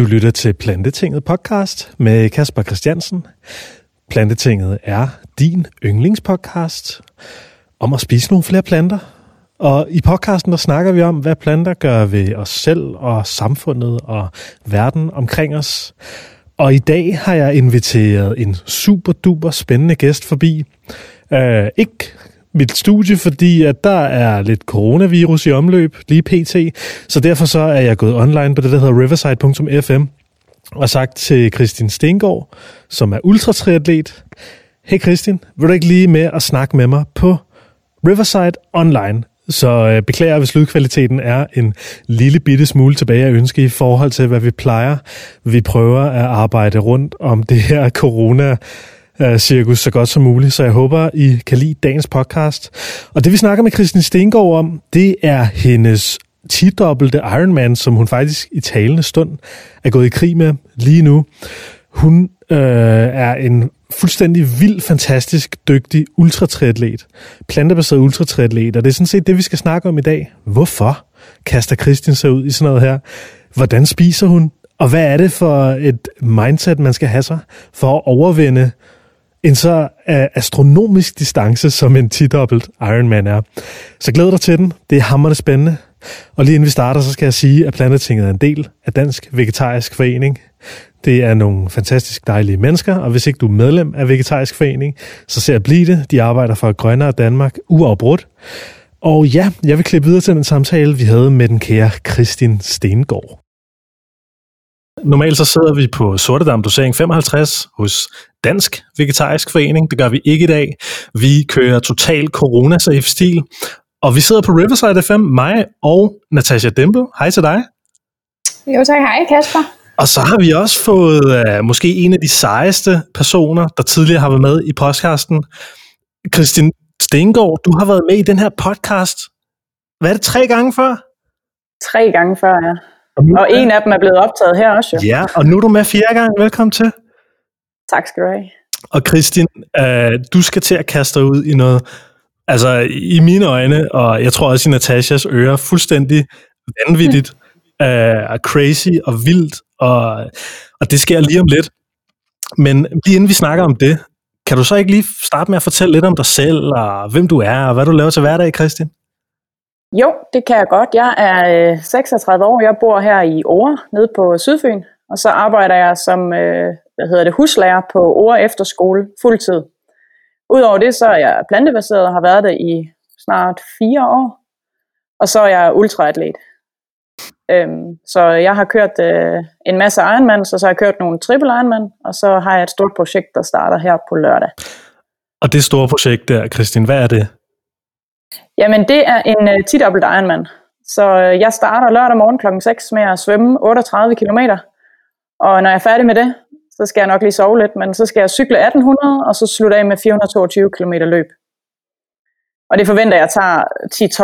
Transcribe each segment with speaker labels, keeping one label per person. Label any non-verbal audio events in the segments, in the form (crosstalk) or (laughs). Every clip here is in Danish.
Speaker 1: Du lytter til Plantetinget podcast med Kasper Christiansen. Plantetinget er din yndlingspodcast om at spise nogle flere planter. Og i podcasten der snakker vi om, hvad planter gør ved os selv og samfundet og verden omkring os. Og i dag har jeg inviteret en super duper spændende gæst forbi. Uh, ikke mit studie, fordi at der er lidt coronavirus i omløb lige pt. Så derfor så er jeg gået online på det, der hedder riverside.fm og sagt til Kristin Stengård, som er ultratriatlet, Hey Kristin, vil du ikke lige med at snakke med mig på Riverside Online? Så øh, beklager, hvis lydkvaliteten er en lille bitte smule tilbage at ønske i forhold til, hvad vi plejer. Vi prøver at arbejde rundt om det her corona cirkus så godt som muligt, så jeg håber, I kan lide dagens podcast. Og det vi snakker med Kristin Stengård om, det er hendes 10-dobbelte Ironman, som hun faktisk i talende stund er gået i krig med lige nu. Hun øh, er en fuldstændig vild, fantastisk, dygtig ultratriatlet. Plantebaseret ultratriatlet, og det er sådan set det, vi skal snakke om i dag. Hvorfor kaster Kristin sig ud i sådan noget her? Hvordan spiser hun? Og hvad er det for et mindset, man skal have sig for at overvinde en så uh, astronomisk distance, som en 10-dobbelt Ironman er. Så glæder dig til den. Det er hammerende spændende. Og lige inden vi starter, så skal jeg sige, at Plantetinget er en del af Dansk Vegetarisk Forening. Det er nogle fantastisk dejlige mennesker, og hvis ikke du er medlem af Vegetarisk Forening, så ser jeg blive det. De arbejder for et grønnere Danmark uafbrudt. Og ja, jeg vil klippe videre til den samtale, vi havde med den kære Kristin Stengård. Normalt så sidder vi på Sortedam Dosering 55 hos Dansk Vegetarisk Forening. Det gør vi ikke i dag. Vi kører total corona-safe stil. Og vi sidder på Riverside FM, mig og Natasha Dembo. Hej til dig.
Speaker 2: Jo tak, hej Kasper.
Speaker 1: Og så har vi også fået uh, måske en af de sejeste personer, der tidligere har været med i podcasten. Christian Stengård, du har været med i den her podcast. Hvad er det, tre gange før?
Speaker 2: Tre gange før, ja. Og, nu, og en af dem er blevet optaget her også. Jo.
Speaker 1: Ja, og nu er du med fjerde gang. Velkommen til.
Speaker 2: Tak skal du have.
Speaker 1: Og Christian, uh, du skal til at kaste dig ud i noget, altså i mine øjne, og jeg tror også i Natashas ører, fuldstændig vanvittigt, (laughs) uh, crazy og vildt, og, og det sker lige om lidt. Men lige inden vi snakker om det, kan du så ikke lige starte med at fortælle lidt om dig selv, og hvem du er, og hvad du laver til hverdag, Christian?
Speaker 2: Jo, det kan jeg godt. Jeg er øh, 36 år. Jeg bor her i Åre, nede på Sydfyn. Og så arbejder jeg som øh, hvad hedder det, huslærer på Åre Efterskole fuldtid. Udover det, så er jeg plantebaseret og har været det i snart fire år. Og så er jeg ultraatlet. Øhm, så jeg har kørt øh, en masse Ironman, så, så har jeg kørt nogle triple Ironman, og så har jeg et stort projekt, der starter her på lørdag.
Speaker 1: Og det store projekt der, Kristin, hvad er det?
Speaker 2: Jamen, det er en øh, uh, 10-dobbelt Ironman. Så uh, jeg starter lørdag morgen kl. 6 med at svømme 38 km. Og når jeg er færdig med det, så skal jeg nok lige sove lidt, men så skal jeg cykle 1800, og så slutte af med 422 km løb. Og det forventer jeg tager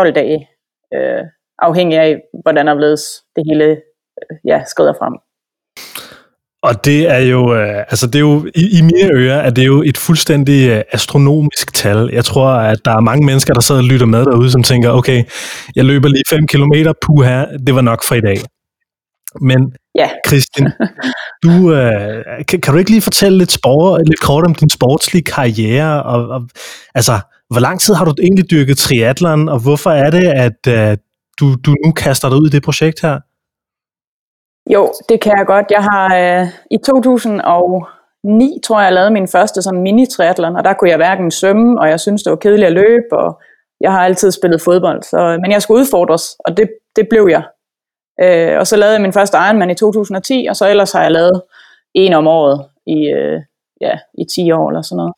Speaker 2: 10-12 dage, øh, afhængig af, hvordan det hele øh, ja, skrider frem.
Speaker 1: Og det er jo, øh, altså det er jo, i, i mine ører er det jo et fuldstændig øh, astronomisk tal. Jeg tror, at der er mange mennesker, der sidder og lytter med derude, som tænker, okay, jeg løber lige 5 km, puha, det var nok for i dag. Men ja. Christian, (laughs) du, øh, kan, kan du ikke lige fortælle lidt, sport, lidt kort om din sportslige karriere? Og, og, altså, hvor lang tid har du egentlig dyrket triathlon, og hvorfor er det, at øh, du, du nu kaster dig ud i det projekt her?
Speaker 2: Jo, det kan jeg godt. Jeg har øh, i 2009, tror jeg, jeg lavede min første sådan mini-triathlon, og der kunne jeg hverken svømme, og jeg synes det var kedeligt at løbe, og jeg har altid spillet fodbold, så, men jeg skulle udfordres, og det, det blev jeg. Øh, og så lavede jeg min første Ironman i 2010, og så ellers har jeg lavet en om året i, øh, ja, i 10 år eller sådan noget.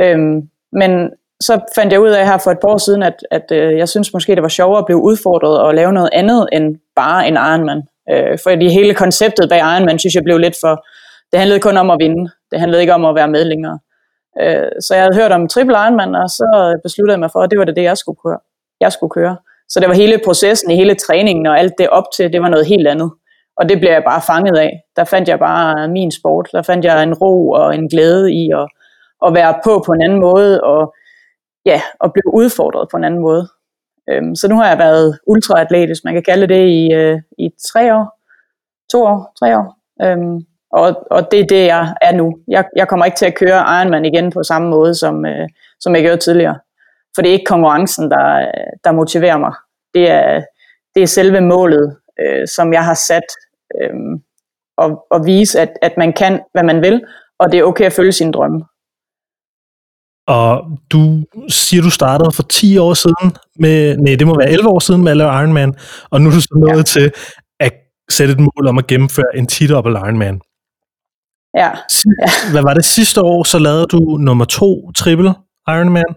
Speaker 2: Øhm, men så fandt jeg ud af her for et par år siden, at, at øh, jeg synes måske, det var sjovere at blive udfordret og lave noget andet end bare en Ironman. Øh, fordi hele konceptet bag Ironman, synes jeg, blev lidt for... Det handlede kun om at vinde. Det handlede ikke om at være med længere. Øh, så jeg havde hørt om triple Ironman, og så besluttede jeg mig for, at det var det, det jeg skulle køre. Jeg skulle køre. Så det var hele processen, hele træningen og alt det op til, det var noget helt andet. Og det blev jeg bare fanget af. Der fandt jeg bare min sport. Der fandt jeg en ro og en glæde i at, at være på på en anden måde, og ja, og blive udfordret på en anden måde. Øhm, så nu har jeg været ultraatlet, hvis man kan kalde det, i, øh, i tre år. To år, tre år. Øhm, og, og det er det, jeg er nu. Jeg, jeg kommer ikke til at køre Ironman igen på samme måde, som, øh, som jeg gjorde tidligere. For det er ikke konkurrencen, der, der motiverer mig. Det er, det er selve målet, øh, som jeg har sat, øh, og, og vise, at, at man kan, hvad man vil, og det er okay at følge sine drømme.
Speaker 1: Og du siger, du startede for 10 år siden med, nej, det må være 11 år siden med alle Ironman, og nu er du så nået ja. til at sætte et mål om at gennemføre en 10-dobbelt Ironman.
Speaker 2: Ja. ja.
Speaker 1: Hvad var det sidste år, så lavede du nummer to triple Ironman?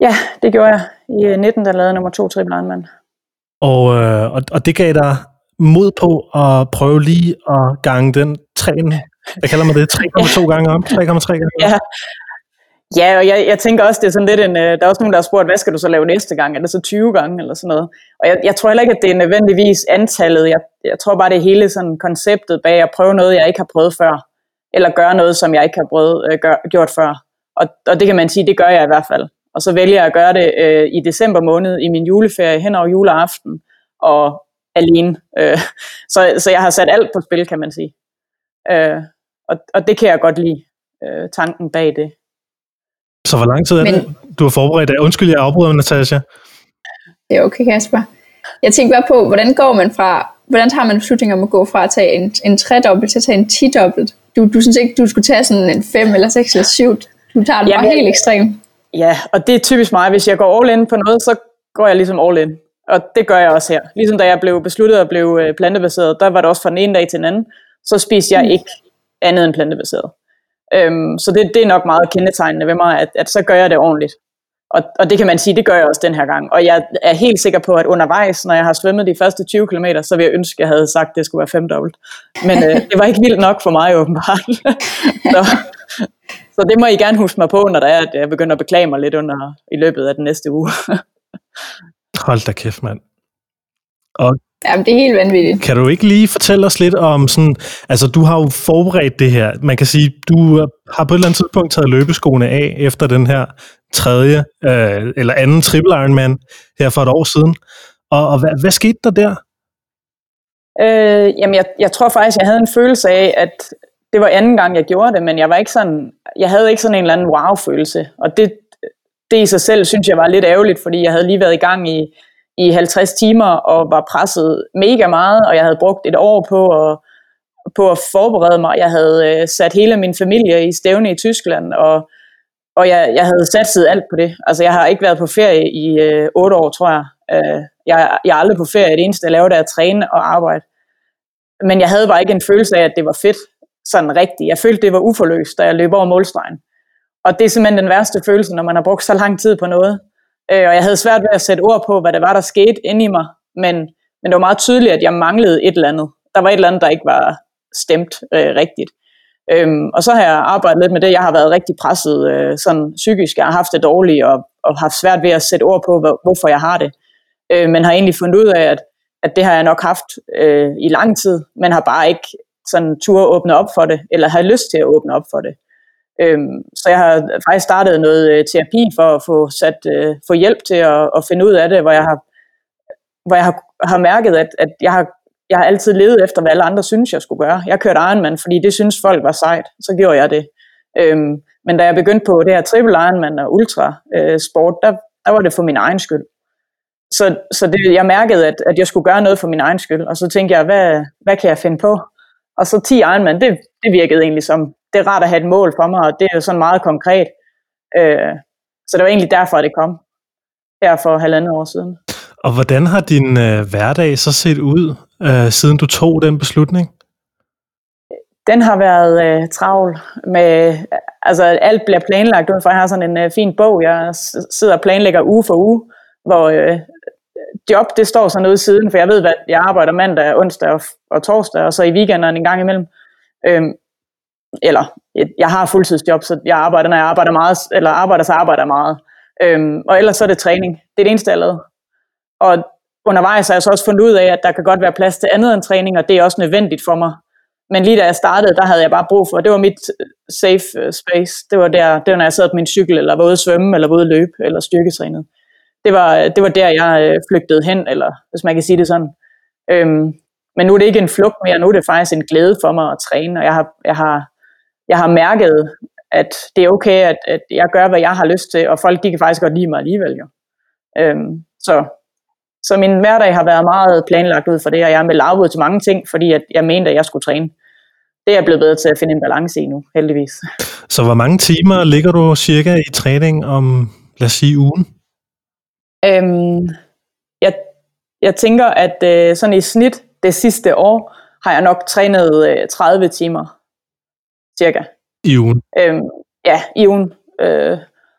Speaker 2: Ja, det gjorde jeg. I 19, der lavede jeg nummer to triple Ironman.
Speaker 1: Og, øh, og, og det gav dig mod på at prøve lige at gange den træen, hvad kalder man det, 3,2 gange om, 3,3 gange
Speaker 2: Ja, Ja, og jeg, jeg tænker også, det er sådan lidt en, øh, der er også nogen, der har spurgt, hvad skal du så lave næste gang? Er det så 20 gange eller sådan noget? Og jeg, jeg tror heller ikke, at det er nødvendigvis antallet. Jeg, jeg tror bare, det er hele sådan konceptet bag at prøve noget, jeg ikke har prøvet før. Eller gøre noget, som jeg ikke har prøvet, øh, gør, gjort før. Og, og det kan man sige, det gør jeg i hvert fald. Og så vælger jeg at gøre det øh, i december måned i min juleferie hen over juleaften og alene. Øh, (laughs) så, så jeg har sat alt på spil, kan man sige. Øh, og, og det kan jeg godt lide, øh, tanken bag det.
Speaker 1: Så hvor lang tid er Men, det, du har forberedt? Undskyld, jeg afbryder, Natasha.
Speaker 3: Det er okay, Kasper. Jeg tænker bare på, hvordan går man fra, hvordan tager man beslutninger om at gå fra at tage en, en tredobbelt til at tage en tidobbelt? Du, du synes ikke, du skulle tage sådan en 5 eller 6 eller 7. Du tager det bare helt ekstremt.
Speaker 2: Ja, og det er typisk mig. Hvis jeg går all in på noget, så går jeg ligesom all in. Og det gør jeg også her. Ligesom da jeg blev besluttet at blive øh, plantebaseret, der var det også fra den ene dag til den anden. Så spiste jeg mm. ikke andet end plantebaseret. Øhm, så det, det er nok meget kendetegnende ved mig, at, at så gør jeg det ordentligt. Og, og det kan man sige, det gør jeg også den her gang. Og jeg er helt sikker på, at undervejs, når jeg har svømmet de første 20 km, så vil jeg ønske, at jeg havde sagt, at det skulle være femdobbelt. Men øh, det var ikke vildt nok for mig åbenbart. (laughs) så, så det må I gerne huske mig på, når der er, at jeg begynder at beklage mig lidt under i løbet af den næste uge. (laughs)
Speaker 1: Hold da kæft, mand. Og
Speaker 3: Jamen, det er helt vanvittigt.
Speaker 1: Kan du ikke lige fortælle os lidt om sådan, altså du har jo forberedt det her. Man kan sige, du har på et eller andet tidspunkt taget løbeskoene af efter den her tredje øh, eller anden triple Ironman her for et år siden. Og, og hvad, hvad skete der der?
Speaker 2: Øh, jamen, jeg, jeg tror faktisk, jeg havde en følelse af, at det var anden gang, jeg gjorde det, men jeg var ikke sådan, jeg havde ikke sådan en eller anden wow-følelse. Og det, det i sig selv synes jeg var lidt ærgerligt, fordi jeg havde lige været i gang i i 50 timer og var presset mega meget, og jeg havde brugt et år på at, på at forberede mig. Jeg havde øh, sat hele min familie i stævne i Tyskland, og, og jeg, jeg havde satset alt på det. Altså, jeg har ikke været på ferie i øh, 8 år, tror jeg. Øh, jeg. Jeg er aldrig på ferie. Det eneste, jeg laver, det er at træne og arbejde. Men jeg havde bare ikke en følelse af, at det var fedt sådan rigtigt. Jeg følte, det var uforløst, da jeg løb over målstregen. Og det er simpelthen den værste følelse, når man har brugt så lang tid på noget. Øh, og jeg havde svært ved at sætte ord på, hvad det var, der skete inde i mig. Men, men det var meget tydeligt, at jeg manglede et eller andet. Der var et eller andet, der ikke var stemt øh, rigtigt. Øhm, og så har jeg arbejdet lidt med det. Jeg har været rigtig presset øh, sådan psykisk. Jeg har haft det dårligt og, og haft svært ved at sætte ord på, hvor, hvorfor jeg har det. Øh, men har egentlig fundet ud af, at, at det har jeg nok haft øh, i lang tid, men har bare ikke sådan tur åbne op for det, eller har lyst til at åbne op for det. Øhm, så jeg har faktisk startet noget øh, terapi for at få, sat, øh, få hjælp til at, at finde ud af det, hvor jeg har, hvor jeg har, har mærket, at, at jeg, har, jeg har altid levet efter, hvad alle andre synes, jeg skulle gøre. Jeg kørte Ironman, fordi det synes folk var sejt. Så gjorde jeg det. Øhm, men da jeg begyndte på det her triple Ironman og ultra øh, sport, der, der var det for min egen skyld. Så, så det, jeg mærkede, at, at jeg skulle gøre noget for min egen skyld. Og så tænkte jeg, hvad, hvad kan jeg finde på? Og så 10 Ironman, det, det virkede egentlig som det er rart at have et mål for mig, og det er jo sådan meget konkret. Øh, så det var egentlig derfor, at det kom her for halvandet år siden.
Speaker 1: Og hvordan har din øh, hverdag så set ud, øh, siden du tog den beslutning?
Speaker 2: Den har været øh, travl med, altså alt bliver planlagt ud fra, jeg har sådan en øh, fin bog, jeg sidder og planlægger uge for uge, hvor øh, job, det står sådan noget siden, for jeg ved, at jeg arbejder mandag, onsdag og, og torsdag, og så i weekenderne en gang imellem. Øhm, eller jeg har fuldtidsjob, så jeg arbejder, når jeg arbejder meget, eller arbejder, så arbejder jeg meget. Øhm, og ellers så er det træning. Det er det eneste, jeg lavede. Og undervejs har jeg så også fundet ud af, at der kan godt være plads til andet end træning, og det er også nødvendigt for mig. Men lige da jeg startede, der havde jeg bare brug for, det var mit øh, safe øh, space. Det var der, det var når jeg sad på min cykel, eller var ude at svømme, eller var ude at løbe, eller styrketrænede. Det var, det var der, jeg øh, flygtede hen, eller hvis man kan sige det sådan. Øhm, men nu er det ikke en flugt mere, nu er det faktisk en glæde for mig at træne, og jeg har, jeg har, jeg har mærket, at det er okay, at, at jeg gør, hvad jeg har lyst til, og folk de kan faktisk godt lide mig alligevel. Jo. Øhm, så, så min hverdag har været meget planlagt ud for det, og jeg er med lavet til mange ting, fordi at jeg mente, at jeg skulle træne. Det er jeg blevet bedre til at finde en balance i nu, heldigvis.
Speaker 1: Så hvor mange timer ligger du cirka i træning om, lad os sige, ugen?
Speaker 2: Øhm, jeg, jeg tænker, at øh, sådan i snit det sidste år, har jeg nok trænet øh, 30 timer, cirka.
Speaker 1: I ugen?
Speaker 2: Øhm, ja, i ugen. Øh,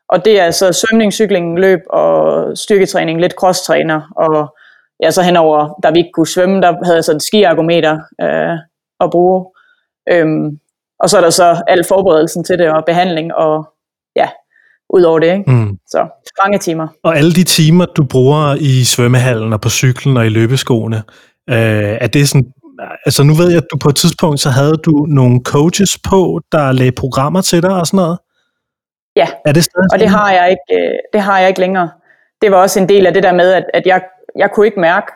Speaker 2: og det er altså svømning, cykling, løb og styrketræning, lidt crosstræner, og ja, så henover, da vi ikke kunne svømme, der havde jeg så et skiargometer øh, at bruge. Øhm, og så er der så al forberedelsen til det, og behandling, og ja, ud over det. Ikke? Mm. Så mange timer.
Speaker 1: Og alle de timer, du bruger i svømmehallen og på cyklen og i løbeskoene, øh, er det sådan, altså nu ved jeg, at du på et tidspunkt, så havde du nogle coaches på, der lagde programmer til dig og sådan noget?
Speaker 2: Ja,
Speaker 1: er det stadig
Speaker 2: og det har, jeg ikke, øh, det har jeg ikke længere. Det var også en del af det der med, at, at jeg, jeg kunne ikke mærke,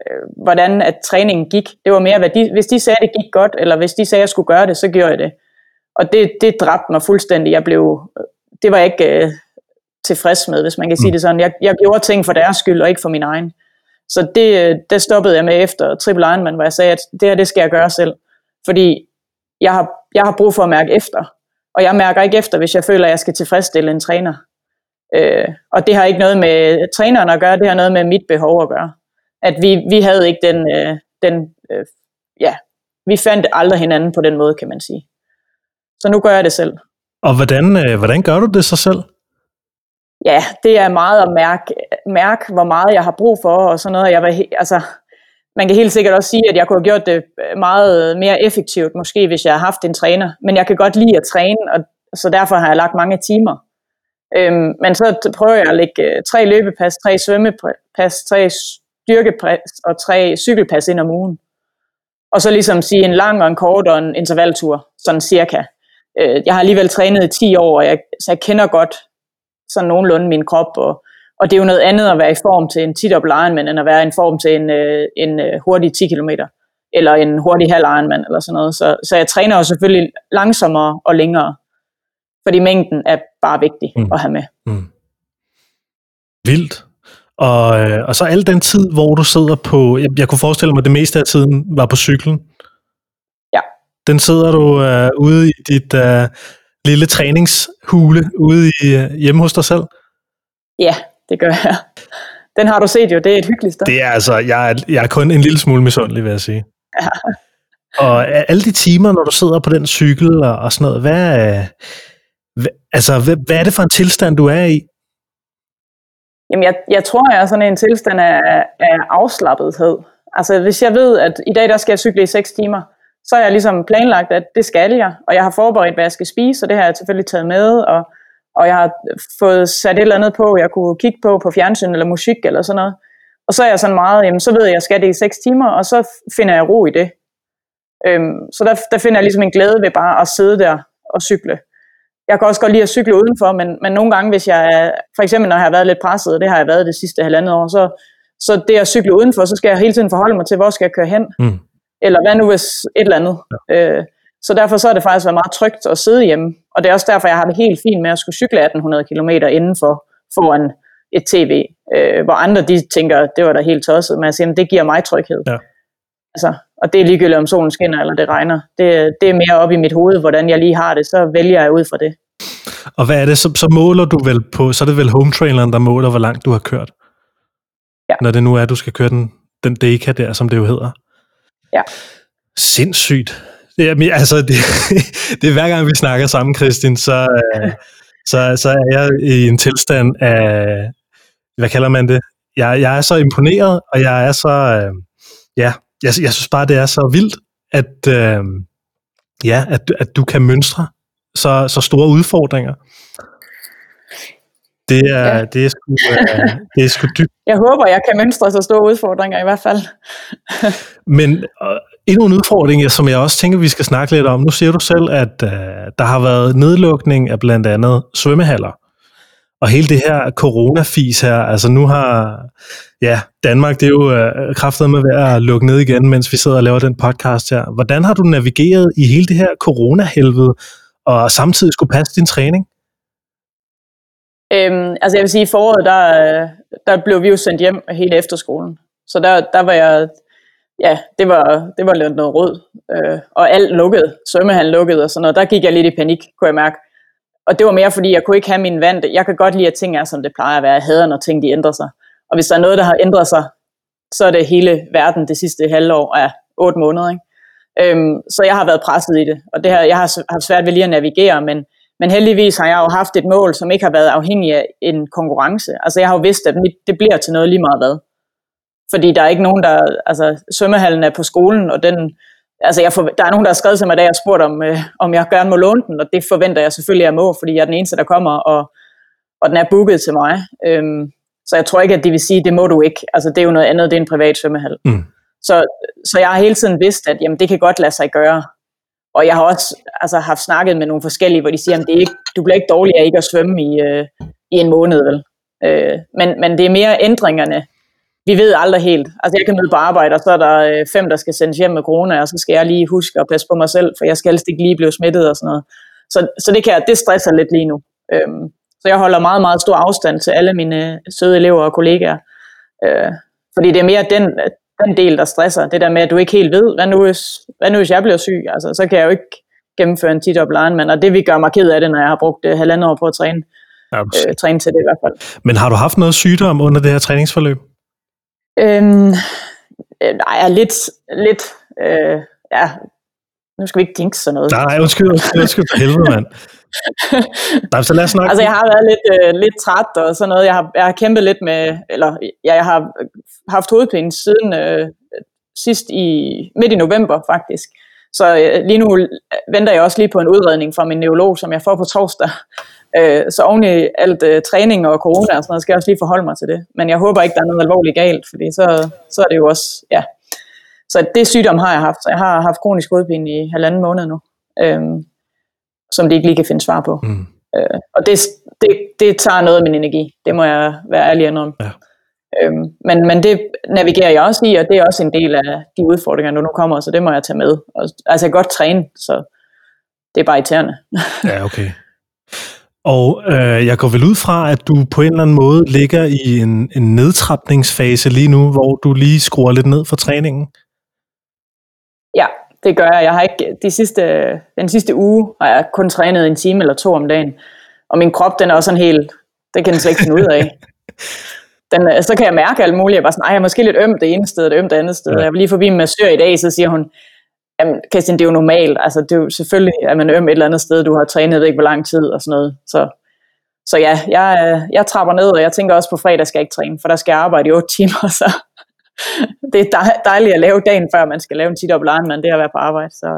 Speaker 2: øh, hvordan at træningen gik. Det var mere, hvad de, hvis de sagde, at det gik godt, eller hvis de sagde, at jeg skulle gøre det, så gjorde jeg det. Og det, det dræbte mig fuldstændig. Jeg blev, det var jeg ikke øh, tilfreds med, hvis man kan sige mm. det sådan. Jeg, jeg gjorde ting for deres skyld, og ikke for min egen. Så det, øh, det stoppede jeg med efter Triple Ironman, hvor jeg sagde, at det her, det skal jeg gøre selv. Fordi jeg har, jeg har brug for at mærke efter. Og jeg mærker ikke efter, hvis jeg føler, at jeg skal tilfredsstille en træner. Øh, og det har ikke noget med træneren at gøre, det har noget med mit behov at gøre. At vi, vi havde ikke den, øh, den øh, ja, vi fandt aldrig hinanden på den måde, kan man sige. Så nu gør jeg det selv.
Speaker 1: Og hvordan, øh, hvordan gør du det så selv?
Speaker 2: Ja, det er meget at mærke, mærke, hvor meget jeg har brug for, og sådan noget. Jeg var, altså, man kan helt sikkert også sige, at jeg kunne have gjort det meget mere effektivt, måske hvis jeg har haft en træner. Men jeg kan godt lide at træne, og så derfor har jeg lagt mange timer. Øhm, men så prøver jeg at lægge øh, tre løbepas, tre svømmepas, tre styrkepas og tre cykelpas ind om ugen. Og så ligesom sige en lang og en kort og en intervaltur, sådan cirka. Øh, jeg har alligevel trænet i 10 år, og jeg, så jeg kender godt sådan nogenlunde min krop, og, og det er jo noget andet at være i form til en 10 Ironman, end at være i form til en, øh, en øh, hurtig 10 km, eller en hurtig halv Ironman, eller sådan noget. Så, så jeg træner jo selvfølgelig langsommere og længere, fordi mængden er bare vigtig mm. at have med. Mm.
Speaker 1: Vildt. Og, øh, og så al den tid, hvor du sidder på, jeg, jeg kunne forestille mig, at det meste af tiden var på cyklen. Den sidder du øh, ude i dit øh, lille træningshule ude i, øh, hjemme hos dig selv?
Speaker 2: Ja, det gør jeg. Den har du set jo, det er et hyggeligt sted.
Speaker 1: Det er altså, jeg er, jeg er kun en lille smule misundelig, vil jeg sige. Ja. Og alle de timer, når du sidder på den cykel og, og sådan noget, hvad, hvad, altså, hvad, hvad er det for en tilstand, du er i?
Speaker 2: Jamen, jeg, jeg tror, jeg er sådan en tilstand af, af afslappethed. Altså, hvis jeg ved, at i dag, der skal jeg cykle i 6 timer, så har jeg ligesom planlagt, at det skal jeg, og jeg har forberedt, hvad jeg skal spise, og det har jeg selvfølgelig taget med, og, og jeg har fået sat et eller andet på, jeg kunne kigge på på fjernsyn eller musik eller sådan noget. Og så er jeg sådan meget, jamen så ved jeg, at jeg skal det i 6 timer, og så finder jeg ro i det. Øhm, så der, der finder jeg ligesom en glæde ved bare at sidde der og cykle. Jeg kan også godt lide at cykle udenfor, men, men nogle gange, hvis jeg er, for eksempel når jeg har været lidt presset, og det har jeg været det sidste halvandet år, så, så det at cykle udenfor, så skal jeg hele tiden forholde mig til, hvor skal jeg køre hen. Mm. Eller hvad nu hvis et eller andet. Ja. Øh, så derfor så har det faktisk været meget trygt at sidde hjemme. Og det er også derfor, jeg har det helt fint med at skulle cykle 1800 km indenfor foran et tv, øh, hvor andre de tænker, det var da helt tosset, men jeg siger, det giver mig tryghed. Ja. Altså, og det er ligegyldigt, om solen skinner eller det regner. Det, det er mere op i mit hoved, hvordan jeg lige har det, så vælger jeg ud fra det.
Speaker 1: Og hvad er det, så, så måler du vel på, så er det vel home traileren, der måler, hvor langt du har kørt? Ja. Når det nu er, at du skal køre den, den Deka der, som det jo hedder.
Speaker 2: Ja.
Speaker 1: Sindssygt. Det er, altså, det, (laughs) det er hver gang, vi snakker sammen, Kristin, så, øh, så, så er jeg i en tilstand af, hvad kalder man det? Jeg, jeg er så imponeret, og jeg er så, øh, ja, jeg, jeg synes bare, det er så vildt, at, øh, ja, at, at du kan mønstre så, så store udfordringer. Det er, ja. det er, sgu, uh, det er sgu dybt.
Speaker 2: Jeg håber, jeg kan mønstre så store udfordringer i hvert fald. (laughs)
Speaker 1: Men uh, endnu en udfordring, som jeg også tænker, vi skal snakke lidt om. Nu siger du selv, at uh, der har været nedlukning af blandt andet svømmehaller. og hele det her coronafis her, altså nu har, ja, Danmark, det er jo øh, kraftet med at lukke ned igen, mens vi sidder og laver den podcast her. Hvordan har du navigeret i hele det her coronahelvede, og samtidig skulle passe din træning?
Speaker 2: Øhm, altså jeg vil sige, i foråret, der, der blev vi jo sendt hjem hele efterskolen. Så der, der var jeg, ja, det var, det var lidt noget råd. Øh, og alt lukket, svømmehallen lukket og sådan noget. Der gik jeg lidt i panik, kunne jeg mærke. Og det var mere fordi, jeg kunne ikke have min vand. Jeg kan godt lide, at ting er, som det plejer at være. Jeg hader, når ting de ændrer sig. Og hvis der er noget, der har ændret sig, så er det hele verden det sidste halvår af otte måneder. Ikke? Øhm, så jeg har været presset i det. Og det her, jeg har haft svært ved lige at navigere, men men heldigvis har jeg jo haft et mål, som ikke har været afhængig af en konkurrence. Altså jeg har jo vidst, at mit, det bliver til noget lige meget hvad. Fordi der er ikke nogen, der... Altså svømmehallen er på skolen, og den... Altså jeg for, der er nogen, der har skrevet til mig, da jeg spurgt om, øh, om jeg gerne må låne den, og det forventer jeg selvfølgelig, at jeg må, fordi jeg er den eneste, der kommer, og, og den er booket til mig. Øhm, så jeg tror ikke, at de vil sige, det må du ikke. Altså det er jo noget andet, det er en privat svømmehal. Mm. Så, så jeg har hele tiden vidst, at jamen, det kan godt lade sig gøre. Og jeg har også altså, haft snakket med nogle forskellige, hvor de siger, at det er ikke, du bliver ikke dårlig af ikke at svømme i, øh, i en måned. Vel? Øh, men, men det er mere ændringerne. Vi ved aldrig helt. Altså jeg kan møde på arbejde, og så er der øh, fem, der skal sendes hjem med corona, og så skal jeg lige huske at passe på mig selv, for jeg skal helst ikke lige blive smittet og sådan noget. Så, så det, kan, det stresser lidt lige nu. Øhm, så jeg holder meget, meget stor afstand til alle mine øh, søde elever og kollegaer. Øh, fordi det er mere den, den del, der stresser. Det der med, at du ikke helt ved, hvad nu hvis, hvad nu, hvis jeg bliver syg? Altså, så kan jeg jo ikke gennemføre en 10 Ironman, og det vil gøre mig ked af det, når jeg har brugt uh, halvandet år på at træne. Ja, øh, træne til det i hvert fald.
Speaker 1: Men har du haft noget sygdom under det her træningsforløb?
Speaker 2: Øhm, øh, nej, lidt, lidt, øh, ja, nu skal vi ikke tænke sådan noget.
Speaker 1: Nej, undskyld, undskyld, undskyld for helvede, mand. (laughs) Nej, så lad os snakke.
Speaker 2: Altså, jeg har været lidt, øh, lidt træt og sådan noget. Jeg har, jeg har kæmpet lidt med, eller ja, jeg har haft hovedpine siden øh, sidst i, midt i november, faktisk. Så øh, lige nu venter jeg også lige på en udredning fra min neurolog, som jeg får på torsdag. (laughs) Øh, så oven i alt øh, træning og corona og sådan noget, skal jeg også lige forholde mig til det. Men jeg håber ikke, der er noget alvorligt galt, fordi så, så er det jo også, ja. Så det sygdom har jeg haft. Jeg har haft kronisk hovedpine i halvanden måned nu. Øh, som de ikke lige kan finde svar på. Mm. Øh, og det, det, det tager noget af min energi, det må jeg være ærlig om. Ja. Øhm, men, men det navigerer jeg også i, og det er også en del af de udfordringer, der nu kommer, så det må jeg tage med. Og, altså jeg kan godt træne, så det er bare irriterende. (laughs)
Speaker 1: ja, okay. Og øh, jeg går vel ud fra, at du på en eller anden måde ligger i en, en nedtrapningsfase lige nu, hvor du lige skruer lidt ned for træningen.
Speaker 2: Ja, det gør jeg. Jeg har ikke, de sidste, den sidste uge har jeg kun trænet en time eller to om dagen. Og min krop, den er også sådan helt, det kan den slet ikke finde ud af. (laughs) Den, øh, så kan jeg mærke alt muligt. Jeg var sådan, jeg er måske lidt øm det ene sted, og øm det andet sted. Ja. Jeg var lige forbi en massør i dag, så siger hun, jamen Christian, det er jo normalt. Altså, det er jo selvfølgelig, at man øm et eller andet sted, du har trænet ikke hvor lang tid og sådan noget. Så, så ja, jeg, øh, jeg trapper ned, og jeg tænker også på fredag skal jeg ikke træne, for der skal jeg arbejde i 8 timer, (laughs) så det er dejligt at lave dagen før man skal lave en 10 dobbelt Ironman, det er at være på arbejde, så,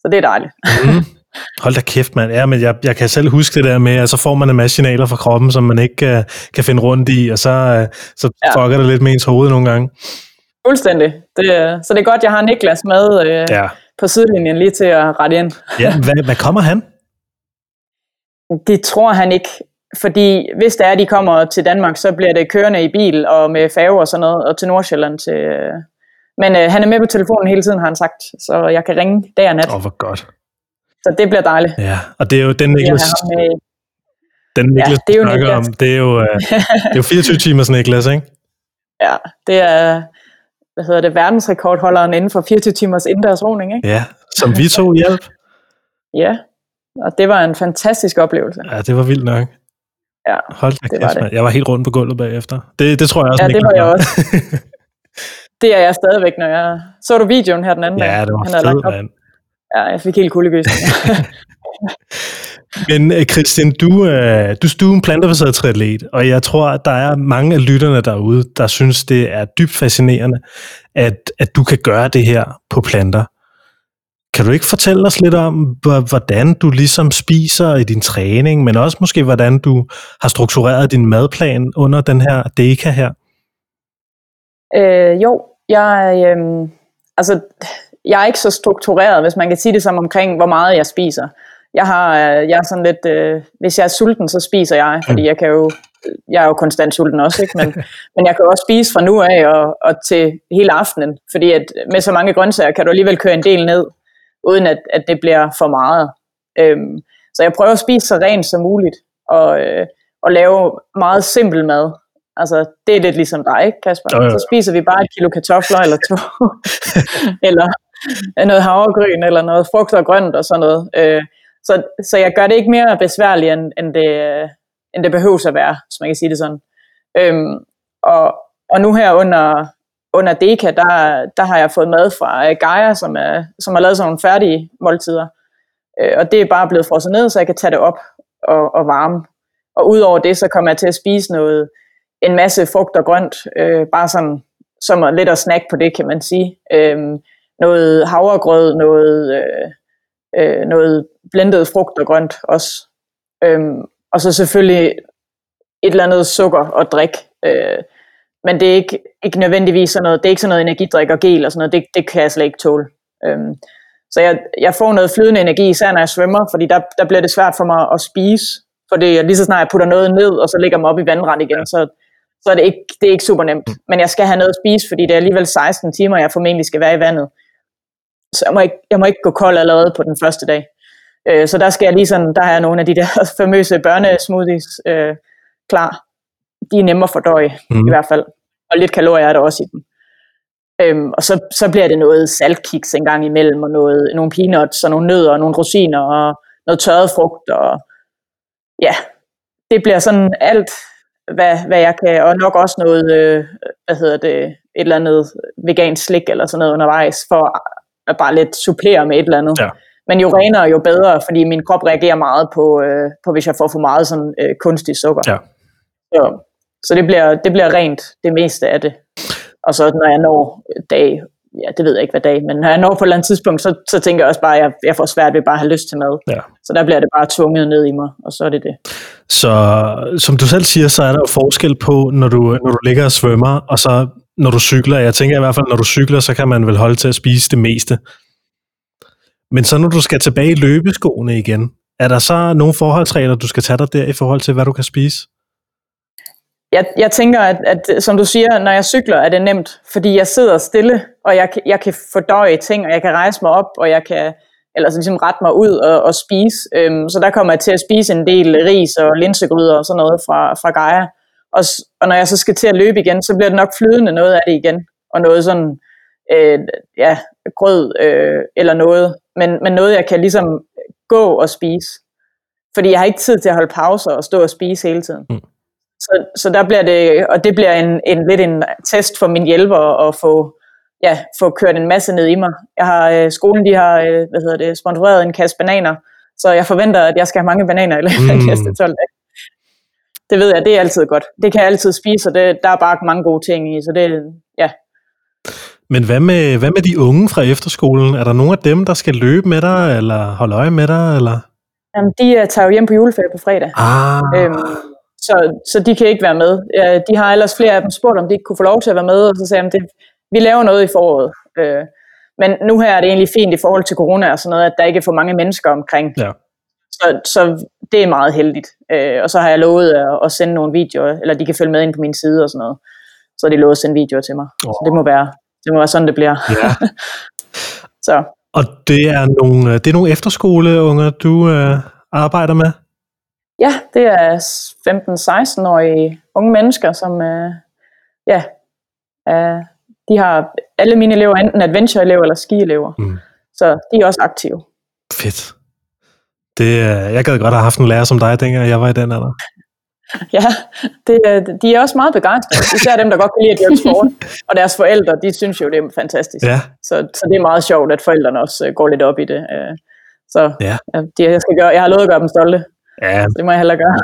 Speaker 2: så det er dejligt. Mm. (laughs)
Speaker 1: Hold da kæft, mand. Ja, men jeg, jeg kan selv huske det der med, at så får man en masse signaler fra kroppen, som man ikke uh, kan finde rundt i, og så, uh, så ja. fucker det lidt med ens hoved nogle gange.
Speaker 2: Fuldstændig. Det, så det er godt, jeg har Niklas med uh, ja. på sidelinjen lige til at rette ind.
Speaker 1: ja, hvad, hvad kommer han? (laughs)
Speaker 2: Det tror han ikke. Fordi hvis det er, de kommer til Danmark, så bliver det kørende i bil og med færge og sådan noget, og til Nordsjælland. Til, øh. Men øh, han er med på telefonen hele tiden, har han sagt, så jeg kan ringe dag og nat.
Speaker 1: Åh, oh, hvor godt.
Speaker 2: Så det bliver dejligt.
Speaker 1: Ja, og det er jo den Niklas, den Niklas, ja, det er jo Niklas. om, det er jo, uh, det er jo 24 (laughs) timers Niklas, ikke?
Speaker 2: Ja, det er, hvad hedder det, verdensrekordholderen inden for 24 timers indendørs roning, ikke?
Speaker 1: Ja, som vi to hjælp.
Speaker 2: ja, og det var en fantastisk oplevelse.
Speaker 1: Ja, det var vildt nok.
Speaker 2: Ja,
Speaker 1: Hold da det kæft, var det. Jeg var helt rundt på gulvet bagefter. Det, det tror jeg også.
Speaker 2: Ja, det var jeg også. (laughs) det er jeg stadigvæk, når jeg... Så du videoen her den anden
Speaker 1: ja, dag? Ja, det var han fed, mand.
Speaker 2: Ja, jeg fik helt kuldegysning. (laughs)
Speaker 1: Men øh, Christian, du, øh, du, du er en plantebaseret triatlet, og jeg tror, at der er mange af lytterne derude, der synes, det er dybt fascinerende, at, at du kan gøre det her på planter. Kan du ikke fortælle os lidt om, hvordan du ligesom spiser i din træning, men også måske, hvordan du har struktureret din madplan under den her deka her?
Speaker 2: Øh, jo, jeg, øh, altså, jeg er ikke så struktureret, hvis man kan sige det som omkring, hvor meget jeg spiser. jeg har, øh, jeg er sådan lidt, øh, hvis jeg er sulten, så spiser jeg, fordi jeg kan jo, jeg er jo konstant sulten også, ikke? Men, (laughs) men jeg kan også spise fra nu af og, og til hele aftenen, fordi at med så mange grøntsager kan du alligevel køre en del ned, uden at, at det bliver for meget. Øhm, så jeg prøver at spise så rent som muligt, og, øh, og lave meget simpel mad. Altså, det er lidt ligesom dig, ikke, Kasper?
Speaker 1: Jo, jo.
Speaker 2: Så spiser vi bare et kilo kartofler eller to, (laughs) eller noget havregryn, eller noget frugt og grønt og sådan noget. Øh, så, så jeg gør det ikke mere besværligt, end, end, det, end det behøves at være, hvis man kan sige det sådan. Øhm, og, og nu her under, under Deka, der, der har jeg fået mad fra øh, Gaia, som, er, som har lavet sådan nogle færdige måltider. Øh, og det er bare blevet frosset ned, så jeg kan tage det op og, og varme. Og udover det, så kommer jeg til at spise noget, en masse frugt og grønt, øh, bare sådan som er lidt at snakke på det, kan man sige. Øh, noget havregrød, noget, øh, øh, noget blendet frugt og grønt også. Øhm, og så selvfølgelig et eller andet sukker og drik. Øh, men det er ikke, ikke nødvendigvis sådan noget, det er ikke sådan noget energidrik og gel og sådan noget, det, det kan jeg slet ikke tåle. Øhm, så jeg, jeg får noget flydende energi, især når jeg svømmer, fordi der, der bliver det svært for mig at spise, fordi lige så snart jeg putter noget ned, og så ligger mig op i vandrand igen, så, så er det ikke, det er ikke super nemt. Men jeg skal have noget at spise, fordi det er alligevel 16 timer, jeg formentlig skal være i vandet. Så jeg må ikke, jeg må ikke gå kold allerede på den første dag. Øh, så der skal jeg lige sådan, der har jeg nogle af de der (laughs) famøse børnesmoothies øh, klar. De er nemme at fordøje, mm. i hvert fald. Og lidt kalorier er der også i dem. Øhm, og så, så bliver det noget saltkiks en gang imellem, og noget, nogle peanuts, og nogle nødder, og nogle rosiner, og noget tørret frugt, og ja, det bliver sådan alt, hvad, hvad jeg kan, og nok også noget, øh, hvad hedder det, et eller andet vegansk slik, eller sådan noget undervejs, for at bare lidt supplere med et eller andet.
Speaker 1: Ja.
Speaker 2: Men jo renere, jo bedre, fordi min krop reagerer meget på, øh, på hvis jeg får for meget sådan øh, kunstig sukker.
Speaker 1: Ja.
Speaker 2: Så, så det, bliver, det bliver rent det meste af det. Og så når jeg når dag, ja, det ved jeg ikke hvad dag, men når jeg når på et eller andet tidspunkt, så, så tænker jeg også bare, at jeg, jeg får svært ved bare at have lyst til mad.
Speaker 1: Ja.
Speaker 2: Så der bliver det bare tvunget ned i mig, og så er det det.
Speaker 1: Så som du selv siger, så er der jo forskel på, når du, når du ligger og svømmer, og så når du cykler. Jeg tænker i hvert fald, når du cykler, så kan man vel holde til at spise det meste. Men så når du skal tilbage i løbeskoene igen, er der så nogle forholdsregler, du skal tage dig der i forhold til, hvad du kan spise?
Speaker 2: Jeg, jeg tænker, at, at som du siger, når jeg cykler, er det nemt, fordi jeg sidder stille, og jeg, jeg kan fordøje ting, og jeg kan rejse mig op, og jeg kan eller så ligesom rette mig ud og, og spise. Øhm, så der kommer jeg til at spise en del ris og linsegryder og sådan noget fra, fra Gaia. Og, og når jeg så skal til at løbe igen, så bliver det nok flydende noget af det igen, og noget sådan, øh, ja, grød øh, eller noget, men, men noget, jeg kan ligesom gå og spise. Fordi jeg har ikke tid til at holde pauser og stå og spise hele tiden.
Speaker 1: Mm.
Speaker 2: Så, så der bliver det, og det bliver en, en lidt en test for min hjælper at få, ja, få kørt en masse ned i mig. Jeg har, øh, skolen de har øh, hvad hedder det, sponsoreret en kasse bananer, så jeg forventer, at jeg skal have mange bananer i løbet af de næste 12 dage. Det ved jeg, det er altid godt. Det kan jeg altid spise, og det, der er bare mange gode ting i, så det, ja.
Speaker 1: Men hvad med, hvad med de unge fra efterskolen? Er der nogen af dem, der skal løbe med dig, eller holde øje med dig? Eller?
Speaker 2: Jamen, de øh, tager jo hjem på juleferie på fredag.
Speaker 1: Ah,
Speaker 2: Øhm, så, så de kan ikke være med. Øh, De har ellers flere af dem spurgt, om de ikke kunne få lov til at være med, og så sagde jeg, at vi laver noget i foråret. Øh, Men nu her er det egentlig fint i forhold til corona og sådan noget, at der ikke er for mange mennesker omkring.
Speaker 1: Ja.
Speaker 2: Så, så det er meget heldigt. Øh, Og så har jeg lovet at, at sende nogle videoer, eller de kan følge med ind på min side og sådan noget. Så har de lovet at sende videoer til mig.
Speaker 1: Åh.
Speaker 2: Så det må være, det må være sådan, det bliver.
Speaker 1: ja. (laughs)
Speaker 2: Så
Speaker 1: Og det er nogle, det er nogle efterskoleunger, du øh, arbejder med?
Speaker 2: Ja, det er 15-16-årige unge mennesker, som øh, ja, øh, de har alle mine elever enten adventure-elever eller ski-elever.
Speaker 1: Mm.
Speaker 2: Så de er også aktive.
Speaker 1: Fedt. Det, øh, jeg gad godt have haft en lærer som dig, dengang jeg var i den alder. (laughs)
Speaker 2: Ja, det, er- de er også meget begejstrede. Især dem, der godt kan lide at dyrke sport. Og deres forældre, de synes jo, det er fantastisk.
Speaker 1: Ja,
Speaker 2: Så, så det er meget sjovt, at forældrene også øh, går lidt op i det. øh. Så
Speaker 1: ja,
Speaker 2: de, jeg, skal gøre, jeg har lovet at gøre dem stolte.
Speaker 1: Ja.
Speaker 2: Det må jeg heller gøre.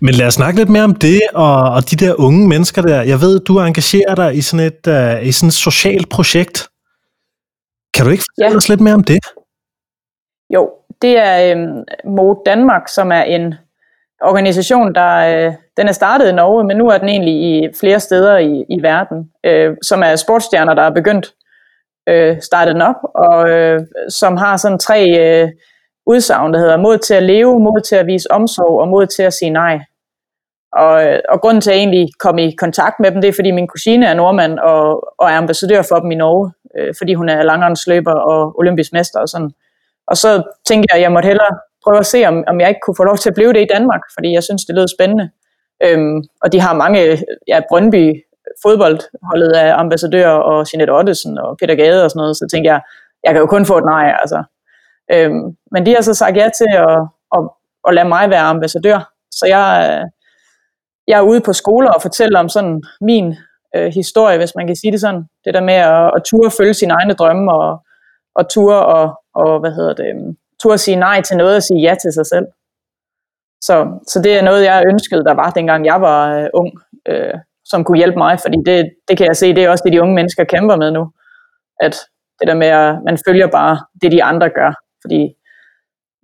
Speaker 1: Men lad os snakke lidt mere om det, og, og de der unge mennesker der. Jeg ved, du engagerer dig i sådan et, uh, i sådan et socialt projekt. Kan du ikke fortælle
Speaker 2: Ja.
Speaker 1: os lidt mere om det?
Speaker 2: Jo, det er øhm, Mod Danmark, som er en organisation, der øh, den er startet i Norge, men nu er den egentlig i flere steder i, i verden, øh, som er sportsstjerner, der er begyndt øh, startet den op, og øh, som har sådan tre, øh, udsagn, der hedder mod til at leve, mod til at vise omsorg og mod til at sige nej. Og, øh, og grunden til, at jeg egentlig kom i kontakt med dem, det er, fordi min kusine er nordmand og, og er ambassadør for dem i Norge, øh, fordi hun er langrendsløber og olympisk mester og sådan. Og så tænkte jeg, at jeg måtte hellere prøve at se, om, om jeg ikke kunne få lov til at blive det i Danmark, fordi jeg synes, det lød spændende. Øhm, og de har mange, ja, Brøndby fodboldholdet af ambassadører og Jeanette Ottesen og Peter Gade og sådan noget, så tænkte jeg, jeg kan jo kun få et nej, altså. Øhm, men de har så sagt ja til at, at, at lade mig være ambassadør, så jeg, øh, jeg er ude på skoler og fortæller om sådan min øh, historie, hvis man kan sige det sådan. Det der med at, at ture følge sine egne drømme og, og ture og, og hvad hedder det, ture at sige nej til noget og sige ja til sig selv. Så, så det er noget, jeg ønskede, der var dengang jeg var øh, ung, øh, som kunne hjælpe mig, fordi det, det kan jeg se, det er også det, de unge mennesker kæmper med nu. At det der med, at man følger bare det, de andre gør, fordi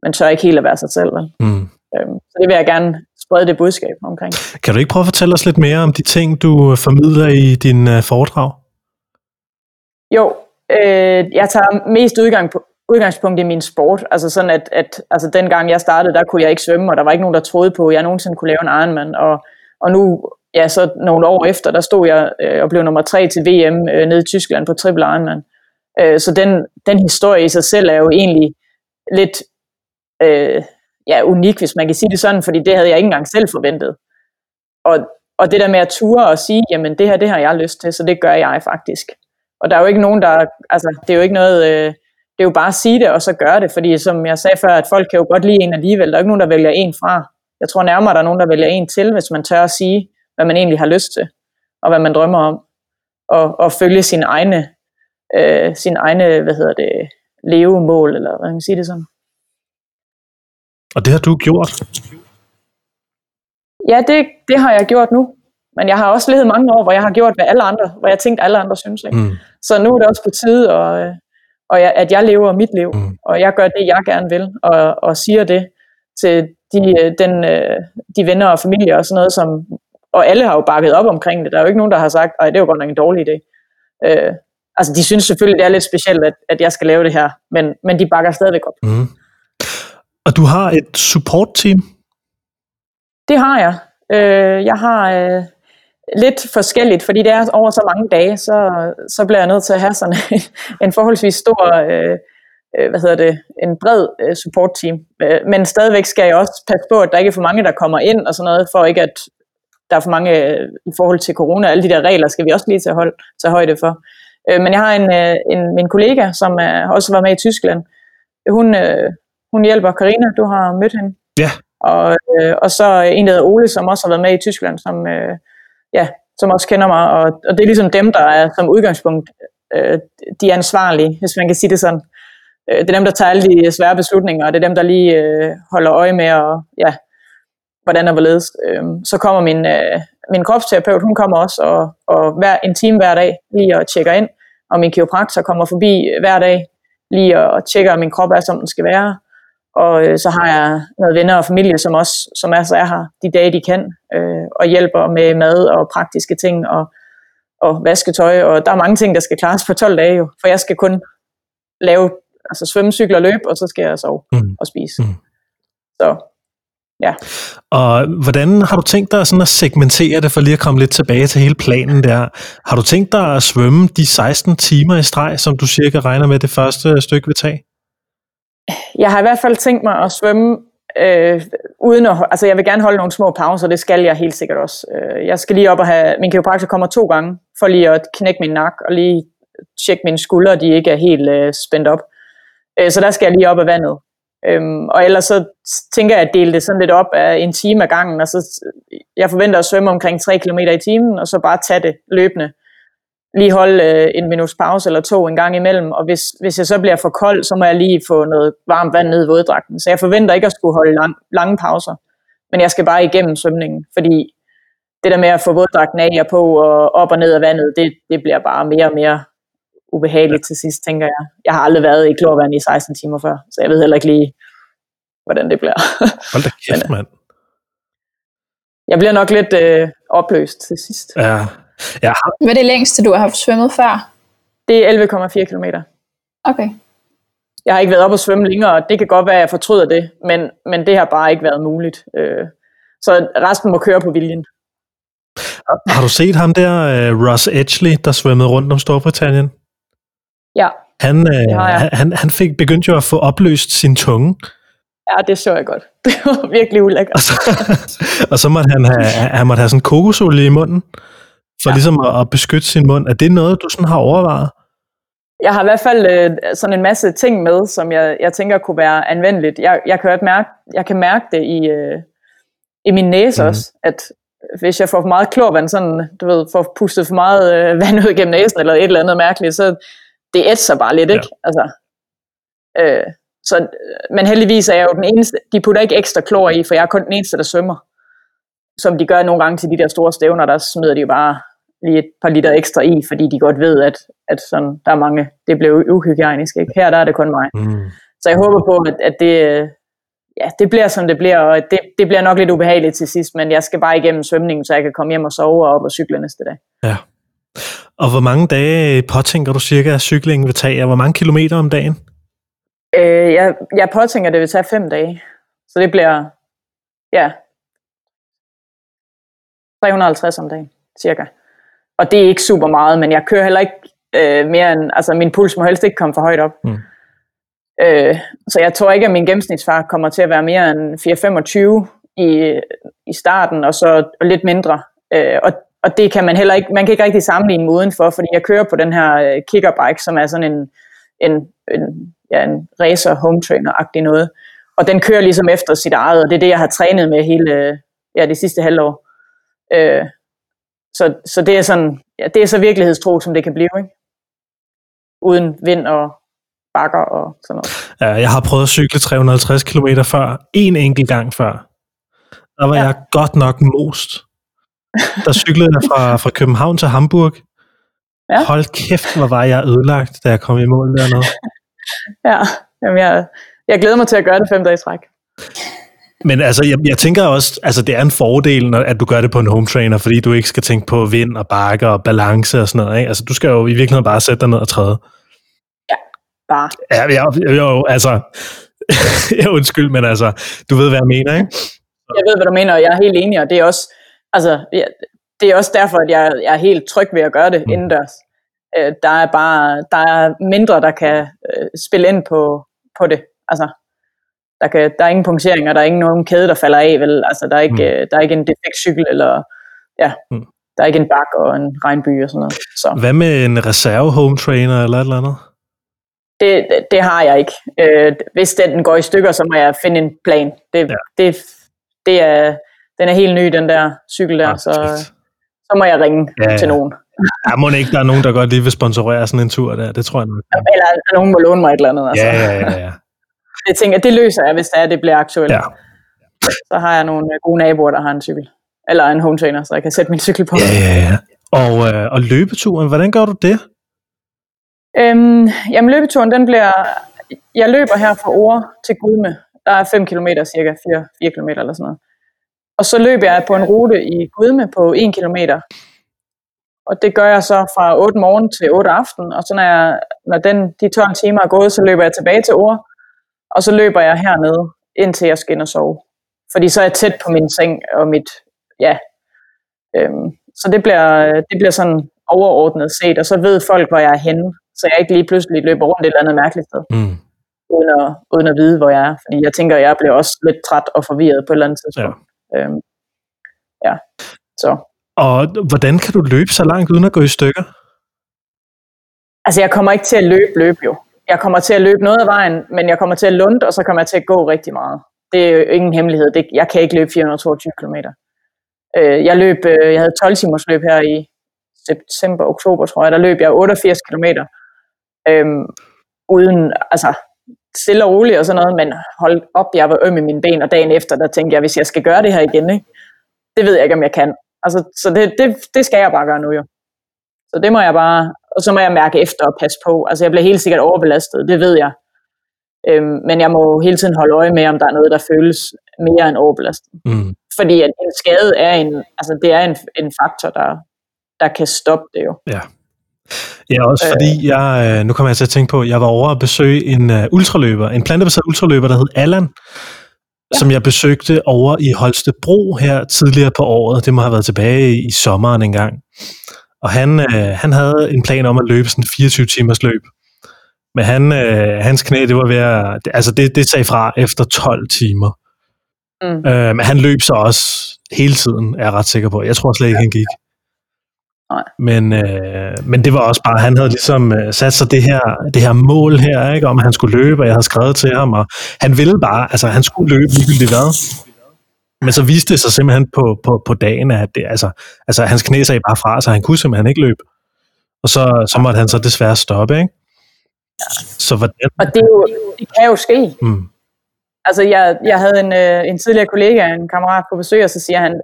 Speaker 2: man tør ikke helt at være sig selv. Mm. Øhm, så det vil jeg gerne sprede det budskab omkring.
Speaker 1: Kan du ikke prøve at fortælle os lidt mere om de ting, du formidler i din uh, foredrag?
Speaker 2: Jo, øh, jeg tager mest udgang på, udgangspunkt i min sport. Altså sådan, at, at altså dengang jeg startede, der kunne jeg ikke svømme, og der var ikke nogen, der troede på, at jeg nogensinde kunne lave en Ironman. Og, og nu, ja, så nogle år efter, der stod jeg øh, og blev nummer tre til VM øh, nede i Tyskland på Triple Ironman. Øh, så den, den historie i sig selv er jo egentlig lidt øh, ja, unik, hvis man kan sige det sådan, fordi det havde jeg ikke engang selv forventet. Og, og det der med at ture og sige, jamen det her, det har jeg lyst til, så det gør jeg faktisk. Og der er jo ikke nogen, der, altså det er jo ikke noget, øh, det er jo bare at sige det, og så gøre det, fordi som jeg sagde før, at folk kan jo godt lide en alligevel, der er ikke nogen, der vælger en fra. Jeg tror nærmere, der er nogen, der vælger en til, hvis man tør at sige, hvad man egentlig har lyst til, og hvad man drømmer om, og, og følge sine egne, øh, sine egne, hvad hedder det, levemål, eller hvad man sige det sådan.
Speaker 1: Og det har du gjort?
Speaker 2: Ja, det, det har jeg gjort nu. Men jeg har også levet mange år, hvor jeg har gjort, hvad alle andre, hvor jeg tænkte, alle andre synes. Ikke? Mm. Så nu er det også på tide, og, og jeg, at jeg lever mit liv, mm. og jeg gør det, jeg gerne vil, og, og siger det til de, den, de venner og familie og sådan noget, som, og alle har jo bakket op omkring det. Der er jo ikke nogen, der har sagt, at det var godt nok en dårlig idé. Øh, altså, de synes selvfølgelig, det er lidt specielt, at, at jeg skal lave det her, men, men de bakker stadigvæk op. Mm.
Speaker 1: Og du har et support-team?
Speaker 2: Det har jeg. Øh, jeg har øh, lidt forskelligt, fordi det er over så mange dage, så, så bliver jeg nødt til at have sådan (laughs) en, forholdsvis stor, øh, øh, hvad hedder det, en bred øh, support-team. Øh, men stadigvæk skal jeg også passe på, at der ikke er for mange, der kommer ind og sådan noget, for ikke at der er for mange øh, i forhold til corona. Alle de der regler skal vi også lige tage, hold, tage højde for. Øh, men jeg har en, øh, en, min kollega, som er, også var med i Tyskland. Hun, øh, hun hjælper Karina, du har mødt hende.
Speaker 1: Ja.
Speaker 2: Og, øh, og så en, der hedder Ole, som også har været med i Tyskland, som, øh, ja, som også kender mig. Og, og det er ligesom dem, der er som udgangspunkt øh, de er ansvarlige, hvis man kan sige det sådan. Øh, det er dem, der tager alle de svære beslutninger, og det er dem, der lige øh, holder øje med, og, ja, hvordan og hvorledes. Øh, så kommer min, øh, min kropsterapeut, hun kommer også og, og hver, en time hver dag lige og tjekker ind, og min kiropraktor kommer forbi hver dag lige og tjekker, om min krop er, som den skal være. Og øh, så har jeg noget venner og familie, som også som er, så er her de dage, de kan, øh, og hjælper med mad og praktiske ting og, og vasketøj. Og der er mange ting, der skal klares på 12 dage jo, for jeg skal kun lave altså svømme, cykle og løbe, og så skal jeg sove mm. og spise. Mm. Så ja.
Speaker 1: Og hvordan har du tænkt dig sådan at segmentere det, for lige at komme lidt tilbage til hele planen der? Har du tænkt dig at svømme de 16 timer i streg, som du cirka regner med det første stykke vil tage?
Speaker 2: Jeg har i hvert fald tænkt mig at svømme øh, uden at, altså jeg vil gerne holde nogle små pauser, det skal jeg helt sikkert også. Øh, jeg skal lige op og have, min kiropraktor kommer to gange, for lige at knække min nak, og lige tjekke mine skuldre, de ikke er helt øh, spændt op. Øh, så der skal jeg lige op af vandet. Øhm, og ellers så tænker jeg at dele det sådan lidt op af en time ad gangen, og så jeg forventer at svømme omkring 3 km i timen, og så bare tage det løbende lige holde øh, en minuts pause eller to en gang imellem, og hvis, hvis jeg så bliver for kold, så må jeg lige få noget varmt vand ned i våddragten. Så jeg forventer ikke at skulle holde lang, lange pauser, men jeg skal bare igennem svømningen, fordi det der med at få våddragten af og på og op og ned af vandet, det, det bliver bare mere og mere ubehageligt til sidst, tænker jeg. Jeg har aldrig været i klorvand i 16 timer før, så jeg ved heller ikke lige, hvordan det bliver. (laughs)
Speaker 1: Hold da kæft, mand.
Speaker 2: Jeg bliver nok lidt øh, opløst til sidst.
Speaker 1: Ja,
Speaker 3: Ja. Hvad er det længste, du har haft svømmet før?
Speaker 2: Det er 11,4 km.
Speaker 3: Okay.
Speaker 2: jeg har ikke været op og svømme længere, og det kan godt være, at jeg fortryder det, men, men det har bare ikke været muligt. Øh, så resten må køre på viljen.
Speaker 1: Har du set ham der, uh, Ross Edgley, der svømmede rundt om Storbritannien?
Speaker 2: Ja.
Speaker 1: Han, uh, han, han fik begyndt jo at få opløst sin tunge.
Speaker 2: Ja, det så jeg godt. (laughs) Det var virkelig ulækkert.
Speaker 1: Og så, og så måtte han have, han måtte have sådan kokosolie i munden, for ja. ligesom at, at beskytte sin mund. Er det noget, du sådan har overvejet?
Speaker 2: Jeg har i hvert fald øh, sådan en masse ting med, som jeg, jeg tænker kunne være anvendeligt. Jeg, jeg, kan, mærke, jeg kan mærke det i, øh, i min næse mm. også, at hvis jeg får for meget klorvand, sådan, du ved, får pustet for meget øh, (laughs) vand ud gennem næsen, eller et eller andet mærkeligt, så det ætser bare lidt, ja. ikke? Altså, øh, så, men heldigvis er jeg jo den eneste, de putter ikke ekstra klor i, for jeg er kun den eneste, der svømmer. Som de gør nogle gange til de der store stævner, der smider de bare lige et par liter ekstra i, fordi de godt ved, at, at sådan, der er mange, det blev uhygienisk. Ikke? Her der er det kun mig. Mm. Så jeg håber på, at, at det, ja, det bliver, som det bliver, og det, det bliver nok lidt ubehageligt til sidst, men jeg skal bare igennem svømningen, så jeg kan komme hjem og sove og op og cykle næste dag.
Speaker 1: Ja. Og hvor mange dage påtænker du cirka, at cyklingen vil tage, og hvor mange kilometer om dagen?
Speaker 2: Øh, jeg, jeg påtænker, at det vil tage fem dage. Så det bliver, ja, 350 om dagen, cirka. Og det er ikke super meget, men jeg kører heller ikke øh, mere end, altså min puls må helst ikke komme for højt op. Mm. Øh, så jeg tror ikke, at min gennemsnitsfart kommer til at være mere end 4-25 i, i starten, og så og lidt mindre. Øh, og, og det kan man heller ikke, man kan ikke rigtig sammenligne med udenfor, fordi jeg kører på den her øh, kickerbike, som er sådan en, en, en, ja, en racer home trainer-agtig noget. Og den kører ligesom efter sit eget, og det er det, jeg har trænet med hele ja, det sidste halvår. Øh, så, så det er sådan, ja, det er så virkelighedstro, som det kan blive, ikke? Uden vind og bakker og sådan noget.
Speaker 1: Ja, jeg har prøvet at cykle 350 km før, en enkelt gang før. Der var ja. jeg godt nok most. Der cyklede jeg fra, fra København til Hamburg. Ja. Hold kæft, hvor var jeg ødelagt, da jeg kom i mål dernede. (laughs)
Speaker 2: ja, Jamen, jeg, jeg glæder mig til at gøre det fem dage i træk.
Speaker 1: Men altså, jeg, jeg tænker også, altså det er en fordel, når, at du gør det på en home trainer, fordi du ikke skal tænke på vind og bakke og balance og sådan noget. Ikke? Altså, du skal jo i virkeligheden bare sætte dig ned og træde.
Speaker 2: Ja, bare.
Speaker 1: Ja, jeg, jo, altså, (laughs) ja, undskyld, men altså, du ved, hvad jeg mener, ikke?
Speaker 2: Jeg ved, hvad du mener, og jeg er helt enig, og det er også, altså, det er også derfor, at jeg, jeg er helt tryg ved at gøre det mm. indendørs. Øh, der er bare, der er mindre, der kan øh, spille ind på, på det. Altså, der, kan, der er ingen punktering, og der er ingen nogen kæde, der falder af, vel? Altså, der er ikke, mm. der er ikke en defekt cykel, eller ja, mm. der er ikke en bak og en regnby og sådan noget. Så.
Speaker 1: Hvad med en reserve home trainer eller et eller andet?
Speaker 2: Det, det, det har jeg ikke. Øh, hvis den går i stykker, så må jeg finde en plan. Det, ja. det, det er, den er helt ny, den der cykel der, ah, så, så må jeg ringe ja, ja. til nogen.
Speaker 1: Ja, må ikke, der er nogen, der godt lige vil sponsorere sådan en tur der. Det tror jeg nok.
Speaker 2: Eller nogen må låne mig et eller andet. Altså.
Speaker 1: Ja, ja, ja. ja. (laughs)
Speaker 2: Jeg tænker, det løser jeg, hvis det, er, det bliver aktuelt. Ja. Så har jeg nogle gode naboer, der har en cykel. Eller en home trainer, så jeg kan sætte min cykel på.
Speaker 1: Ja, ja, ja. Og, øh, og løbeturen, hvordan gør du det?
Speaker 2: Øhm, jamen løbeturen, den bliver... Jeg løber her fra Ore til Gudme. Der er 5 km cirka, 4, 4 km eller sådan noget. Og så løber jeg på en rute i Gudme på 1 km. Og det gør jeg så fra 8 morgen til 8 aften. Og så når, jeg, når den, de 12 timer er gået, så løber jeg tilbage til Ore og så løber jeg hernede, indtil jeg skal ind og sove. Fordi så er jeg tæt på min seng og mit, ja. Øhm, så det bliver, det bliver sådan overordnet set, og så ved folk, hvor jeg er henne, så jeg ikke lige pludselig løber rundt et eller andet mærkeligt sted. Mm. Uden, at, uden at vide, hvor jeg er. Fordi jeg tænker, jeg bliver også lidt træt og forvirret på et eller andet tidspunkt. Ja. Øhm, ja. Så.
Speaker 1: Og hvordan kan du løbe så langt uden at gå i stykker?
Speaker 2: Altså, jeg kommer ikke til at løbe, løbe jo jeg kommer til at løbe noget af vejen, men jeg kommer til at lunde, og så kommer jeg til at gå rigtig meget. Det er jo ingen hemmelighed. Det, jeg kan ikke løbe 422 km. Øh, jeg løb, øh, jeg havde 12 timers løb her i september, oktober, tror jeg. Der løb jeg 88 km. Øhm, uden, altså, stille og roligt og sådan noget, men hold op, jeg var øm i mine ben, og dagen efter, der tænkte jeg, hvis jeg skal gøre det her igen, ikke? det ved jeg ikke, om jeg kan. Altså, så det, det, det skal jeg bare gøre nu jo. Så det må jeg bare, og så må jeg mærke efter og passe på. Altså jeg bliver helt sikkert overbelastet, det ved jeg. Øhm, men jeg må hele tiden holde øje med, om der er noget, der føles mere end overbelastet. Mm. Fordi at en skade er en, altså det er en, en faktor, der, der kan stoppe det jo.
Speaker 1: Ja. Ja, også fordi jeg, øh, nu kommer jeg til at tænke på, jeg var over at besøge en uh, ultraløber, en plantebaseret ultraløber, der hed Allan, ja. som jeg besøgte over i Holstebro her tidligere på året. Det må have været tilbage i sommeren engang. Og han, øh, han havde en plan om at løbe sådan 24 timers løb. Men han, øh, hans knæ, det var ved at, altså det, det sagde fra efter 12 timer. Mm. Øh, men han løb så også hele tiden, er jeg ret sikker på. Jeg tror slet ikke, han gik. Nej. Men, øh, men det var også bare, han havde ligesom øh, sat sig det her, det her mål her, ikke, om at han skulle løbe, og jeg havde skrevet til ham, og han ville bare, altså han skulle løbe ligegyldigt hvad. Men så viste det sig simpelthen på, på, på dagen, at det, altså, altså, hans knæ sagde bare fra, så han kunne simpelthen ikke løbe. Og så, så måtte han så desværre stoppe, ikke?
Speaker 2: Så hvordan... Og det, er jo, det kan jo ske. Mm. Altså, jeg, jeg havde en, øh, en tidligere kollega, en kammerat på besøg, og så siger han,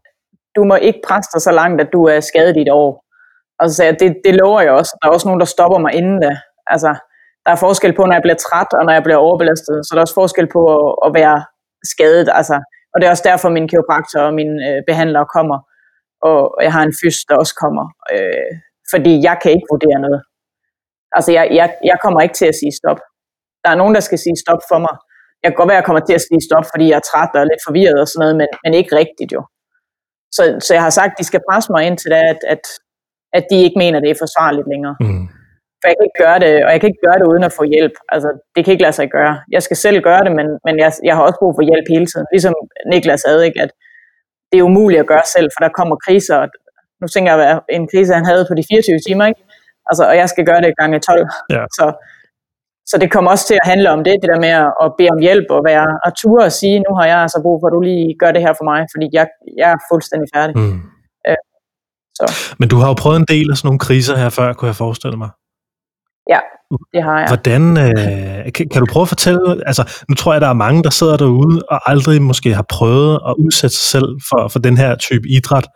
Speaker 2: du må ikke presse dig så langt, at du er skadet i et år. Og så sagde jeg, det, det lover jeg også. Der er også nogen, der stopper mig inden da. Altså, der er forskel på, når jeg bliver træt, og når jeg bliver overbelastet. Så der er også forskel på at, at være skadet. Altså, og det er også derfor, min kiropraktor og mine øh, behandlere kommer. Og jeg har en fys, der også kommer. Øh, fordi jeg kan ikke vurdere noget. Altså, jeg, jeg, jeg kommer ikke til at sige stop. Der er nogen, der skal sige stop for mig. Jeg kan godt være, at jeg kommer til at sige stop, fordi jeg er træt og lidt forvirret og sådan noget, men, men ikke rigtigt jo. Så, så jeg har sagt, at de skal presse mig ind til det, at, at, at de ikke mener, det er forsvarligt længere. Mm. For jeg kan ikke gøre det, og jeg kan ikke gøre det uden at få hjælp. Altså, det kan ikke lade sig gøre. Jeg skal selv gøre det, men, men jeg, jeg har også brug for hjælp hele tiden. Ligesom Niklas havde, ikke? at det er umuligt at gøre selv, for der kommer kriser. Nu tænker jeg, hvad en krise han havde på de 24 timer, ikke? Altså, og jeg skal gøre det gange 12. Ja. Så, så det kommer også til at handle om det, det der med at, bede om hjælp og være at ture og sige, nu har jeg altså brug for, at du lige gør det her for mig, fordi jeg, jeg er fuldstændig færdig. Mm.
Speaker 1: Så. Men du har jo prøvet en del af sådan nogle kriser her før, kunne jeg forestille mig.
Speaker 2: Ja, det har jeg.
Speaker 1: Hvordan, øh, kan, kan du prøve at fortælle, altså nu tror jeg, der er mange, der sidder derude og aldrig måske har prøvet at udsætte sig selv for, for den her type idræt,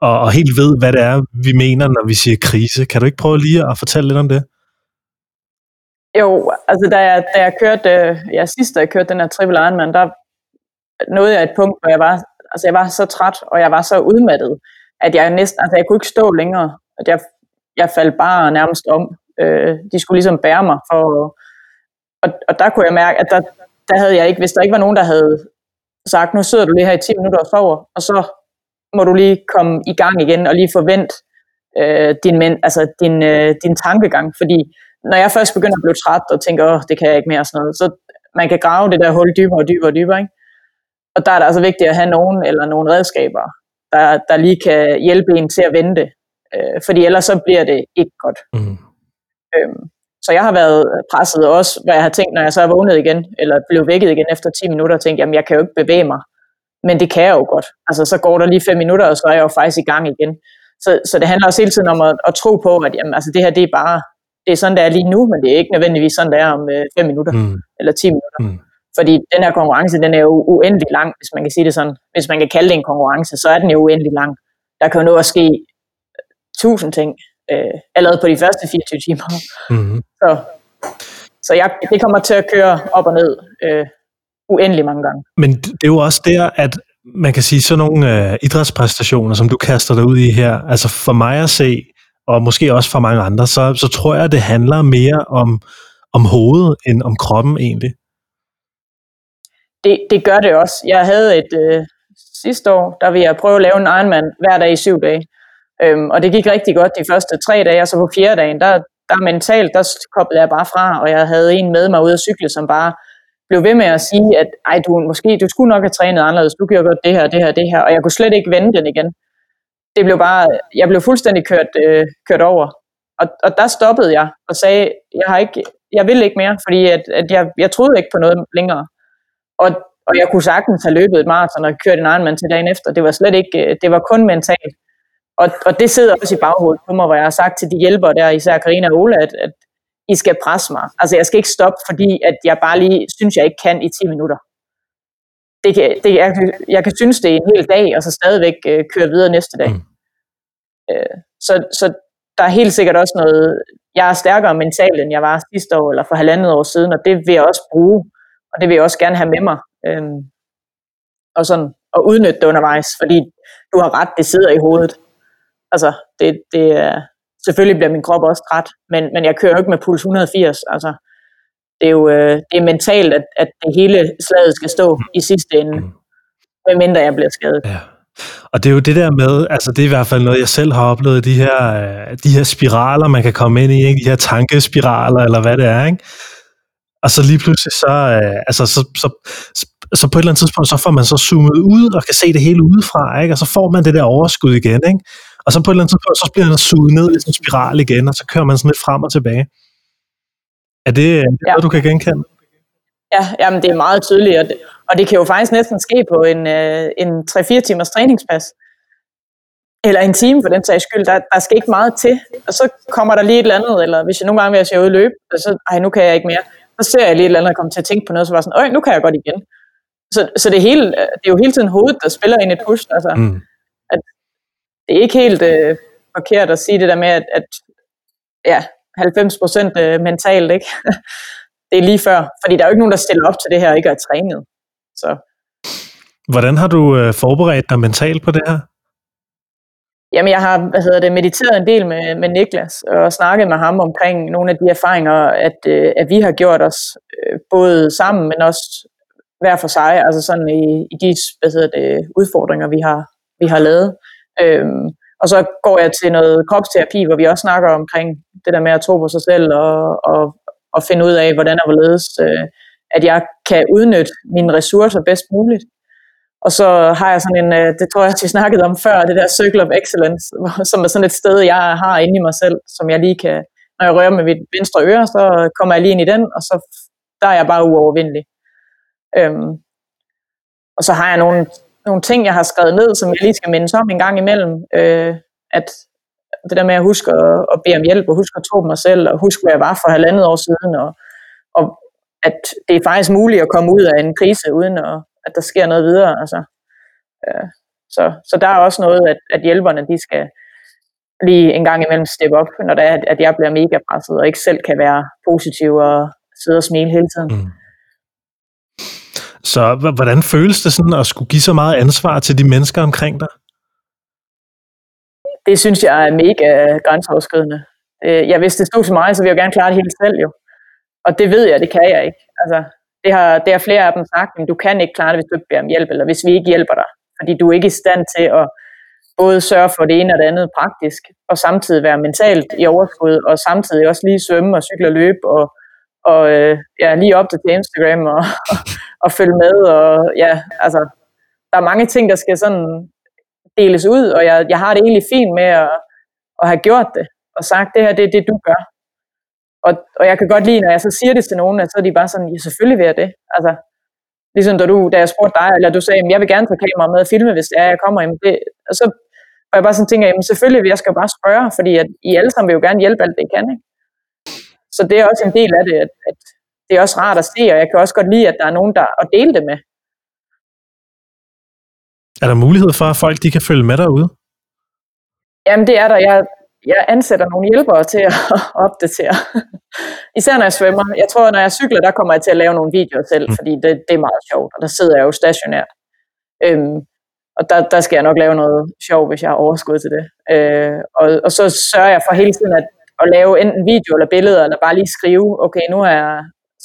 Speaker 1: og, og helt ved, hvad det er, vi mener, når vi siger krise. Kan du ikke prøve lige at fortælle lidt om det?
Speaker 2: Jo, altså da jeg, da jeg kørte, øh, ja sidst da jeg kørte den her Triple Ironman, der nåede jeg et punkt, hvor jeg var, altså jeg var så træt, og jeg var så udmattet, at jeg næsten, altså jeg kunne ikke stå længere, at jeg, jeg faldt bare nærmest om. Øh, de skulle ligesom bære mig. For, og, og der kunne jeg mærke, at der, der havde jeg ikke, hvis der ikke var nogen, der havde sagt, nu sidder du lige her i 10 minutter og sover, og så må du lige komme i gang igen og lige forvente øh, din, men, altså din, øh, din tankegang. Fordi når jeg først begynder at blive træt og tænker, åh, det kan jeg ikke mere, sådan noget, så man kan grave det der hul dybere og dybere og dybere. Ikke? Og der er det altså vigtigt at have nogen eller nogle redskaber, der, der lige kan hjælpe en til at vente. Øh, fordi ellers så bliver det ikke godt. Mm. Øhm, så jeg har været presset også, hvor jeg har tænkt, når jeg så er vågnet igen, eller blev vækket igen efter 10 minutter, og tænkt, jamen jeg kan jo ikke bevæge mig. Men det kan jeg jo godt. Altså så går der lige 5 minutter, og så er jeg jo faktisk i gang igen. Så, så det handler også hele tiden om at, at tro på, at jamen, altså, det her det er bare, det er sådan, det er lige nu, men det er ikke nødvendigvis sådan, det er om 5 øh, minutter, mm. eller 10 minutter. Mm. Fordi den her konkurrence, den er jo uendelig lang, hvis man kan sige det sådan. Hvis man kan kalde det en konkurrence, så er den jo uendelig lang. Der kan jo nå at ske tusind ting øh, allerede på de første 24 timer. Mm-hmm. Så, så jeg, det kommer til at køre op og ned øh, uendelig mange gange.
Speaker 1: Men det er jo også der, at man kan sige, sådan nogle øh, idrætspræstationer, som du kaster dig ud i her, altså for mig at se, og måske også for mange andre, så, så tror jeg, det handler mere om, om hovedet, end om kroppen egentlig.
Speaker 2: Det, det gør det også. Jeg havde et øh, sidste år, der ville jeg prøve at lave en Ironman hver dag i syv dage. Øhm, og det gik rigtig godt de første tre dage, og så på fjerde dagen, der, der mentalt, der koblede jeg bare fra, og jeg havde en med mig ud at cykle, som bare blev ved med at sige, at ej, du, måske, du skulle nok have trænet anderledes, du gjorde godt det her, det her, det her, og jeg kunne slet ikke vende den igen. Det blev bare, jeg blev fuldstændig kørt, øh, kørt over. Og, og der stoppede jeg og sagde, jeg, har ikke, jeg vil ikke mere, fordi at, at jeg, jeg troede ikke på noget længere. Og, og jeg kunne sagtens have løbet et maraton og kørt en Ironman til dagen efter. Det var slet ikke, øh, det var kun mentalt. Og, og det sidder også i baghovedet på mig, hvor jeg har sagt til de hjælpere der, især Karina og Ola, at, at I skal presse mig. Altså jeg skal ikke stoppe, fordi at jeg bare lige synes, jeg ikke kan i 10 minutter. Det kan, det, jeg, jeg kan synes, det er en hel dag, og så stadigvæk øh, køre videre næste dag. Mm. Øh, så, så der er helt sikkert også noget, jeg er stærkere mentalt, end jeg var sidste år, eller for halvandet år siden, og det vil jeg også bruge, og det vil jeg også gerne have med mig. Øh, og sådan, at udnytte det undervejs, fordi du har ret, det sidder i hovedet altså, det, det, er, selvfølgelig bliver min krop også træt, men, men jeg kører jo ikke med puls 180. Altså, det er jo øh, det er mentalt, at, at det hele slaget skal stå i sidste ende, medmindre jeg bliver skadet.
Speaker 1: Ja. Og det er jo det der med, altså det er i hvert fald noget, jeg selv har oplevet, de her, øh, de her spiraler, man kan komme ind i, ikke? de her tankespiraler, eller hvad det er, ikke? Og så lige pludselig, så, øh, altså, så, så, så på et eller andet tidspunkt, så får man så zoomet ud og kan se det hele udefra, ikke? og så får man det der overskud igen. Ikke? Og så på et eller andet tidspunkt, så bliver man suget ned i en spiral igen, og så kører man sådan lidt frem og tilbage. Er det, er det ja. noget, du kan genkende?
Speaker 2: Ja, jamen det er meget tydeligt, og det, og det kan jo faktisk næsten ske på en, øh, en 3-4 timers træningspas. Eller en time for den sags skyld. Der, der skal ikke meget til. Og så kommer der lige et eller andet, eller hvis jeg nogle gange vil se ud løbe, og så, ej, nu kan jeg ikke mere. Så ser jeg lige et eller andet, og kommer til at tænke på noget, så var sådan, øj, nu kan jeg godt igen. Så, så det, hele, det er jo hele tiden hovedet, der spiller ind et push. Altså, mm. at det er ikke helt øh, forkert at sige det der med, at, at ja, 90 procent øh, mentalt, ikke? (laughs) det er lige før. Fordi der er jo ikke nogen, der stiller op til det her og ikke er trænet. Så.
Speaker 1: Hvordan har du øh, forberedt dig mentalt på det her?
Speaker 2: Jamen, jeg har hvad hedder det, mediteret en del med, med Niklas og snakket med ham omkring nogle af de erfaringer, at, øh, at vi har gjort os øh, både sammen, men også hver for sig, altså sådan i, i de hvad hedder det, udfordringer, vi har, vi har lavet. Øhm, og så går jeg til noget kropsterapi, hvor vi også snakker omkring det der med at tro på sig selv og, og, og finde ud af, hvordan og hvorledes, øh, at jeg kan udnytte mine ressourcer bedst muligt. Og så har jeg sådan en, øh, det tror jeg, vi snakkede om før, det der Circle of Excellence, (laughs) som er sådan et sted, jeg har inde i mig selv, som jeg lige kan, når jeg rører med mit venstre øre, så kommer jeg lige ind i den, og så der er jeg bare uovervindelig. Øhm, og så har jeg nogle, nogle ting, jeg har skrevet ned, som jeg lige skal mindes om en gang imellem. Øh, at det der med at huske at, at bede om hjælp, og huske at tro på mig selv, og huske, hvad jeg var for halvandet år siden, og, og at det er faktisk muligt at komme ud af en krise, uden at, at der sker noget videre. Altså, øh, så, så der er også noget, at, at hjælperne, de skal lige en gang imellem steppe op, når det er, at jeg bliver mega presset, og ikke selv kan være positiv og sidde og smile hele tiden. Mm.
Speaker 1: Så hvordan føles det sådan at skulle give så meget ansvar til de mennesker omkring dig?
Speaker 2: Det synes jeg er mega grænseoverskridende. Øh, ja, hvis det stod til mig, så vil jeg jo gerne klare det hele selv jo. Og det ved jeg, det kan jeg ikke. Altså, det har, det har flere af dem sagt, men du kan ikke klare det, hvis du ikke beder om hjælp, eller hvis vi ikke hjælper dig. Fordi du er ikke i stand til at både sørge for det ene og det andet praktisk, og samtidig være mentalt i overskud, og samtidig også lige svømme og cykle og løbe, og, og øh, ja, lige op til Instagram og, (laughs) og følge med. Og ja, altså, der er mange ting, der skal sådan deles ud, og jeg, jeg har det egentlig fint med at, at have gjort det, og sagt, det her det er det, du gør. Og, og jeg kan godt lide, når jeg så siger det til nogen, at så er de bare sådan, ja, selvfølgelig vil jeg det. Altså, ligesom da, du, da jeg spurgte dig, eller du sagde, jeg vil gerne tage kamera med og filme, hvis det er, jeg kommer. Jamen det, og så og jeg bare sådan tænker, jamen selvfølgelig vil jeg skal bare spørge, fordi at I alle sammen vil jo gerne hjælpe alt det, I kan. Ikke? Så det er også en del af det, at, at det er også rart at se, og jeg kan også godt lide, at der er nogen, der at dele det med.
Speaker 1: Er der mulighed for, at folk de kan følge med derude?
Speaker 2: Jamen det er der. Jeg, jeg ansætter nogle hjælpere til at (laughs) opdatere. Især når jeg svømmer. Jeg tror, når jeg cykler, der kommer jeg til at lave nogle videoer selv, mm. fordi det, det er meget sjovt, og der sidder jeg jo stationært. Øhm, og der, der skal jeg nok lave noget sjov, hvis jeg har overskud til det. Øh, og, og så sørger jeg for hele tiden at, at lave enten video eller billeder, eller bare lige skrive, okay, nu er jeg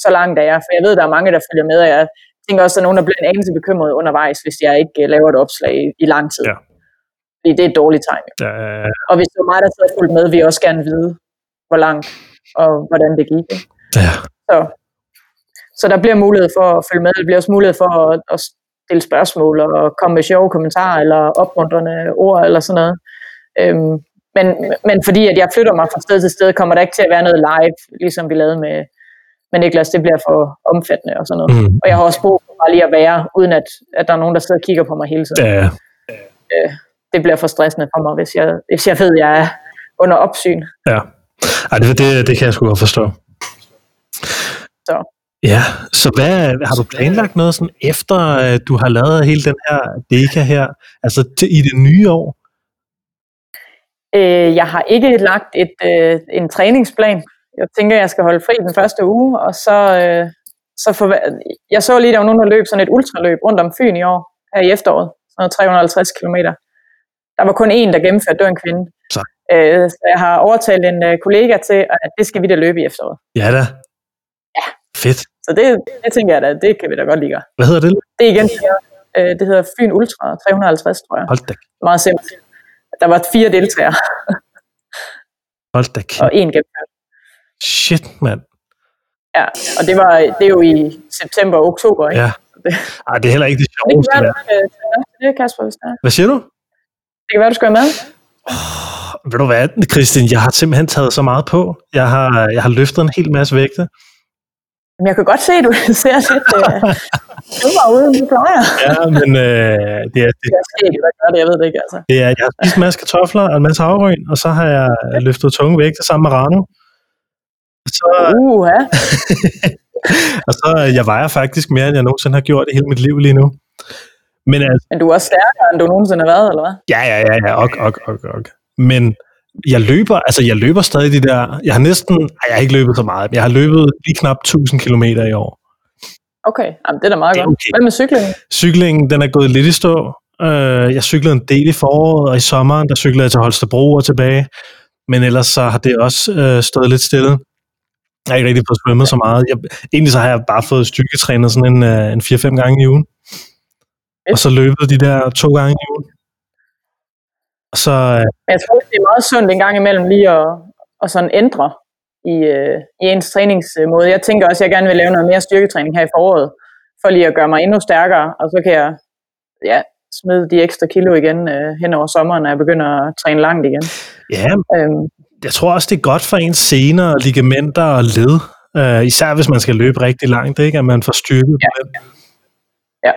Speaker 2: så langt af jer, for jeg ved, der er mange, der følger med, og jeg tænker også, at der er nogen, der bliver en anelse bekymret undervejs, hvis jeg ikke øh, laver et opslag i, i lang tid. Ja. Fordi det er et dårligt tegn. Ja, ja, ja. Og hvis det er mig, der sidder fuldt med, jeg også gerne vide, hvor langt og hvordan det gik. Ikke? Ja. Så, så der bliver mulighed for at følge med. Der bliver også mulighed for at, at stille spørgsmål og komme med sjove kommentarer eller opmuntrende ord eller sådan noget. Øhm, men, men fordi at jeg flytter mig fra sted til sted, kommer der ikke til at være noget live, ligesom vi lavede med, med Niklas. Det bliver for omfattende og sådan noget. Mm. Og jeg har også brug for bare lige at være, uden at, at der er nogen, der sidder og kigger på mig hele tiden. Ja. Øh, det bliver for stressende for mig, hvis jeg, hvis jeg ved, at jeg er under opsyn.
Speaker 1: Ja, Ej, det, det, det kan jeg sgu godt forstå. Så. Ja, så hvad, har du planlagt noget sådan efter, du har lavet hele den her deka her, altså til, i det nye år?
Speaker 2: Øh, jeg har ikke lagt et, øh, en træningsplan. Jeg tænker, jeg skal holde fri den første uge, og så, øh, så for, jeg så lige, der var nogen, der løb sådan et ultraløb rundt om Fyn i år, her i efteråret, sådan 350 km. Der var kun én, der gennemførte, det var en kvinde. Så. Øh, så jeg har overtalt en øh, kollega til, at det skal vi da løbe i efteråret.
Speaker 1: Ja da.
Speaker 2: Ja.
Speaker 1: Fedt.
Speaker 2: Så det, det tænker jeg da, det kan vi da godt lide.
Speaker 1: Hvad hedder det?
Speaker 2: Det er igen, øh, det hedder Fyn Ultra 350, tror jeg.
Speaker 1: Hold da,
Speaker 2: Meget simpelt. Der var fire deltagere
Speaker 1: hold da kæft.
Speaker 2: og en gennemført.
Speaker 1: Shit, mand.
Speaker 2: Ja, og det, var, det er jo i september og oktober, ikke?
Speaker 1: Ja.
Speaker 2: Det,
Speaker 1: Ej, det er heller ikke det
Speaker 2: det kan
Speaker 1: sjoveste.
Speaker 2: være, med til det, Kasper, hvis det er.
Speaker 1: Hvad siger du?
Speaker 2: Det kan være, du skal være med.
Speaker 1: Ved du hvad, Christian, jeg har simpelthen taget så meget på. Jeg har, jeg har løftet en hel masse vægte.
Speaker 2: Men jeg kan godt se, at du (laughs) ser lidt øh, dummere ud, end du plejer.
Speaker 1: Ja, men øh, det, er, det,
Speaker 2: er sket, der gør det, jeg ved det ikke, altså.
Speaker 1: det er, jeg har spist en masse kartofler og en masse havregryn, og så har jeg løftet tunge vægte sammen med Rano. Så,
Speaker 2: Uh, ja. (laughs)
Speaker 1: og så jeg vejer faktisk mere, end jeg nogensinde har gjort i hele mit liv lige nu. Men altså,
Speaker 2: Men du er også stærkere, end du nogensinde har været, eller hvad?
Speaker 1: ja, ja, ja, ja, ok, ok, ok, ok. Men jeg løber, altså jeg løber stadig de der, jeg har næsten, ej, jeg har ikke løbet så meget, men jeg har løbet lige knap 1000 km i år.
Speaker 2: Okay, Jamen, det er da meget
Speaker 1: Det er
Speaker 2: godt.
Speaker 1: okay.
Speaker 2: Hvad med cyklingen?
Speaker 1: Cyklingen, den er gået lidt i stå. Øh, jeg cyklede en del i foråret, og i sommeren, der cyklede jeg til Holstebro og tilbage. Men ellers så har det også øh, stået lidt stille. Jeg har ikke rigtig fået svømmet så meget. Jeg, egentlig så har jeg bare fået styrketrænet sådan en, øh, en 4-5 gange i ugen. Og så løbet de der to gange i ugen. Og så, øh,
Speaker 2: jeg tror, det er meget sundt en gang imellem lige at, at sådan ændre i, øh, i ens træningsmåde. Jeg tænker også, at jeg gerne vil lave noget mere styrketræning her i foråret, for lige at gøre mig endnu stærkere, og så kan jeg ja, smide de ekstra kilo igen øh, hen over sommeren, når jeg begynder at træne langt igen.
Speaker 1: ja,
Speaker 2: Øhm,
Speaker 1: jeg tror også, det er godt for ens sener, ligamenter og led. Øh, især hvis man skal løbe rigtig langt, ikke? at man får styrke på den.
Speaker 2: ja,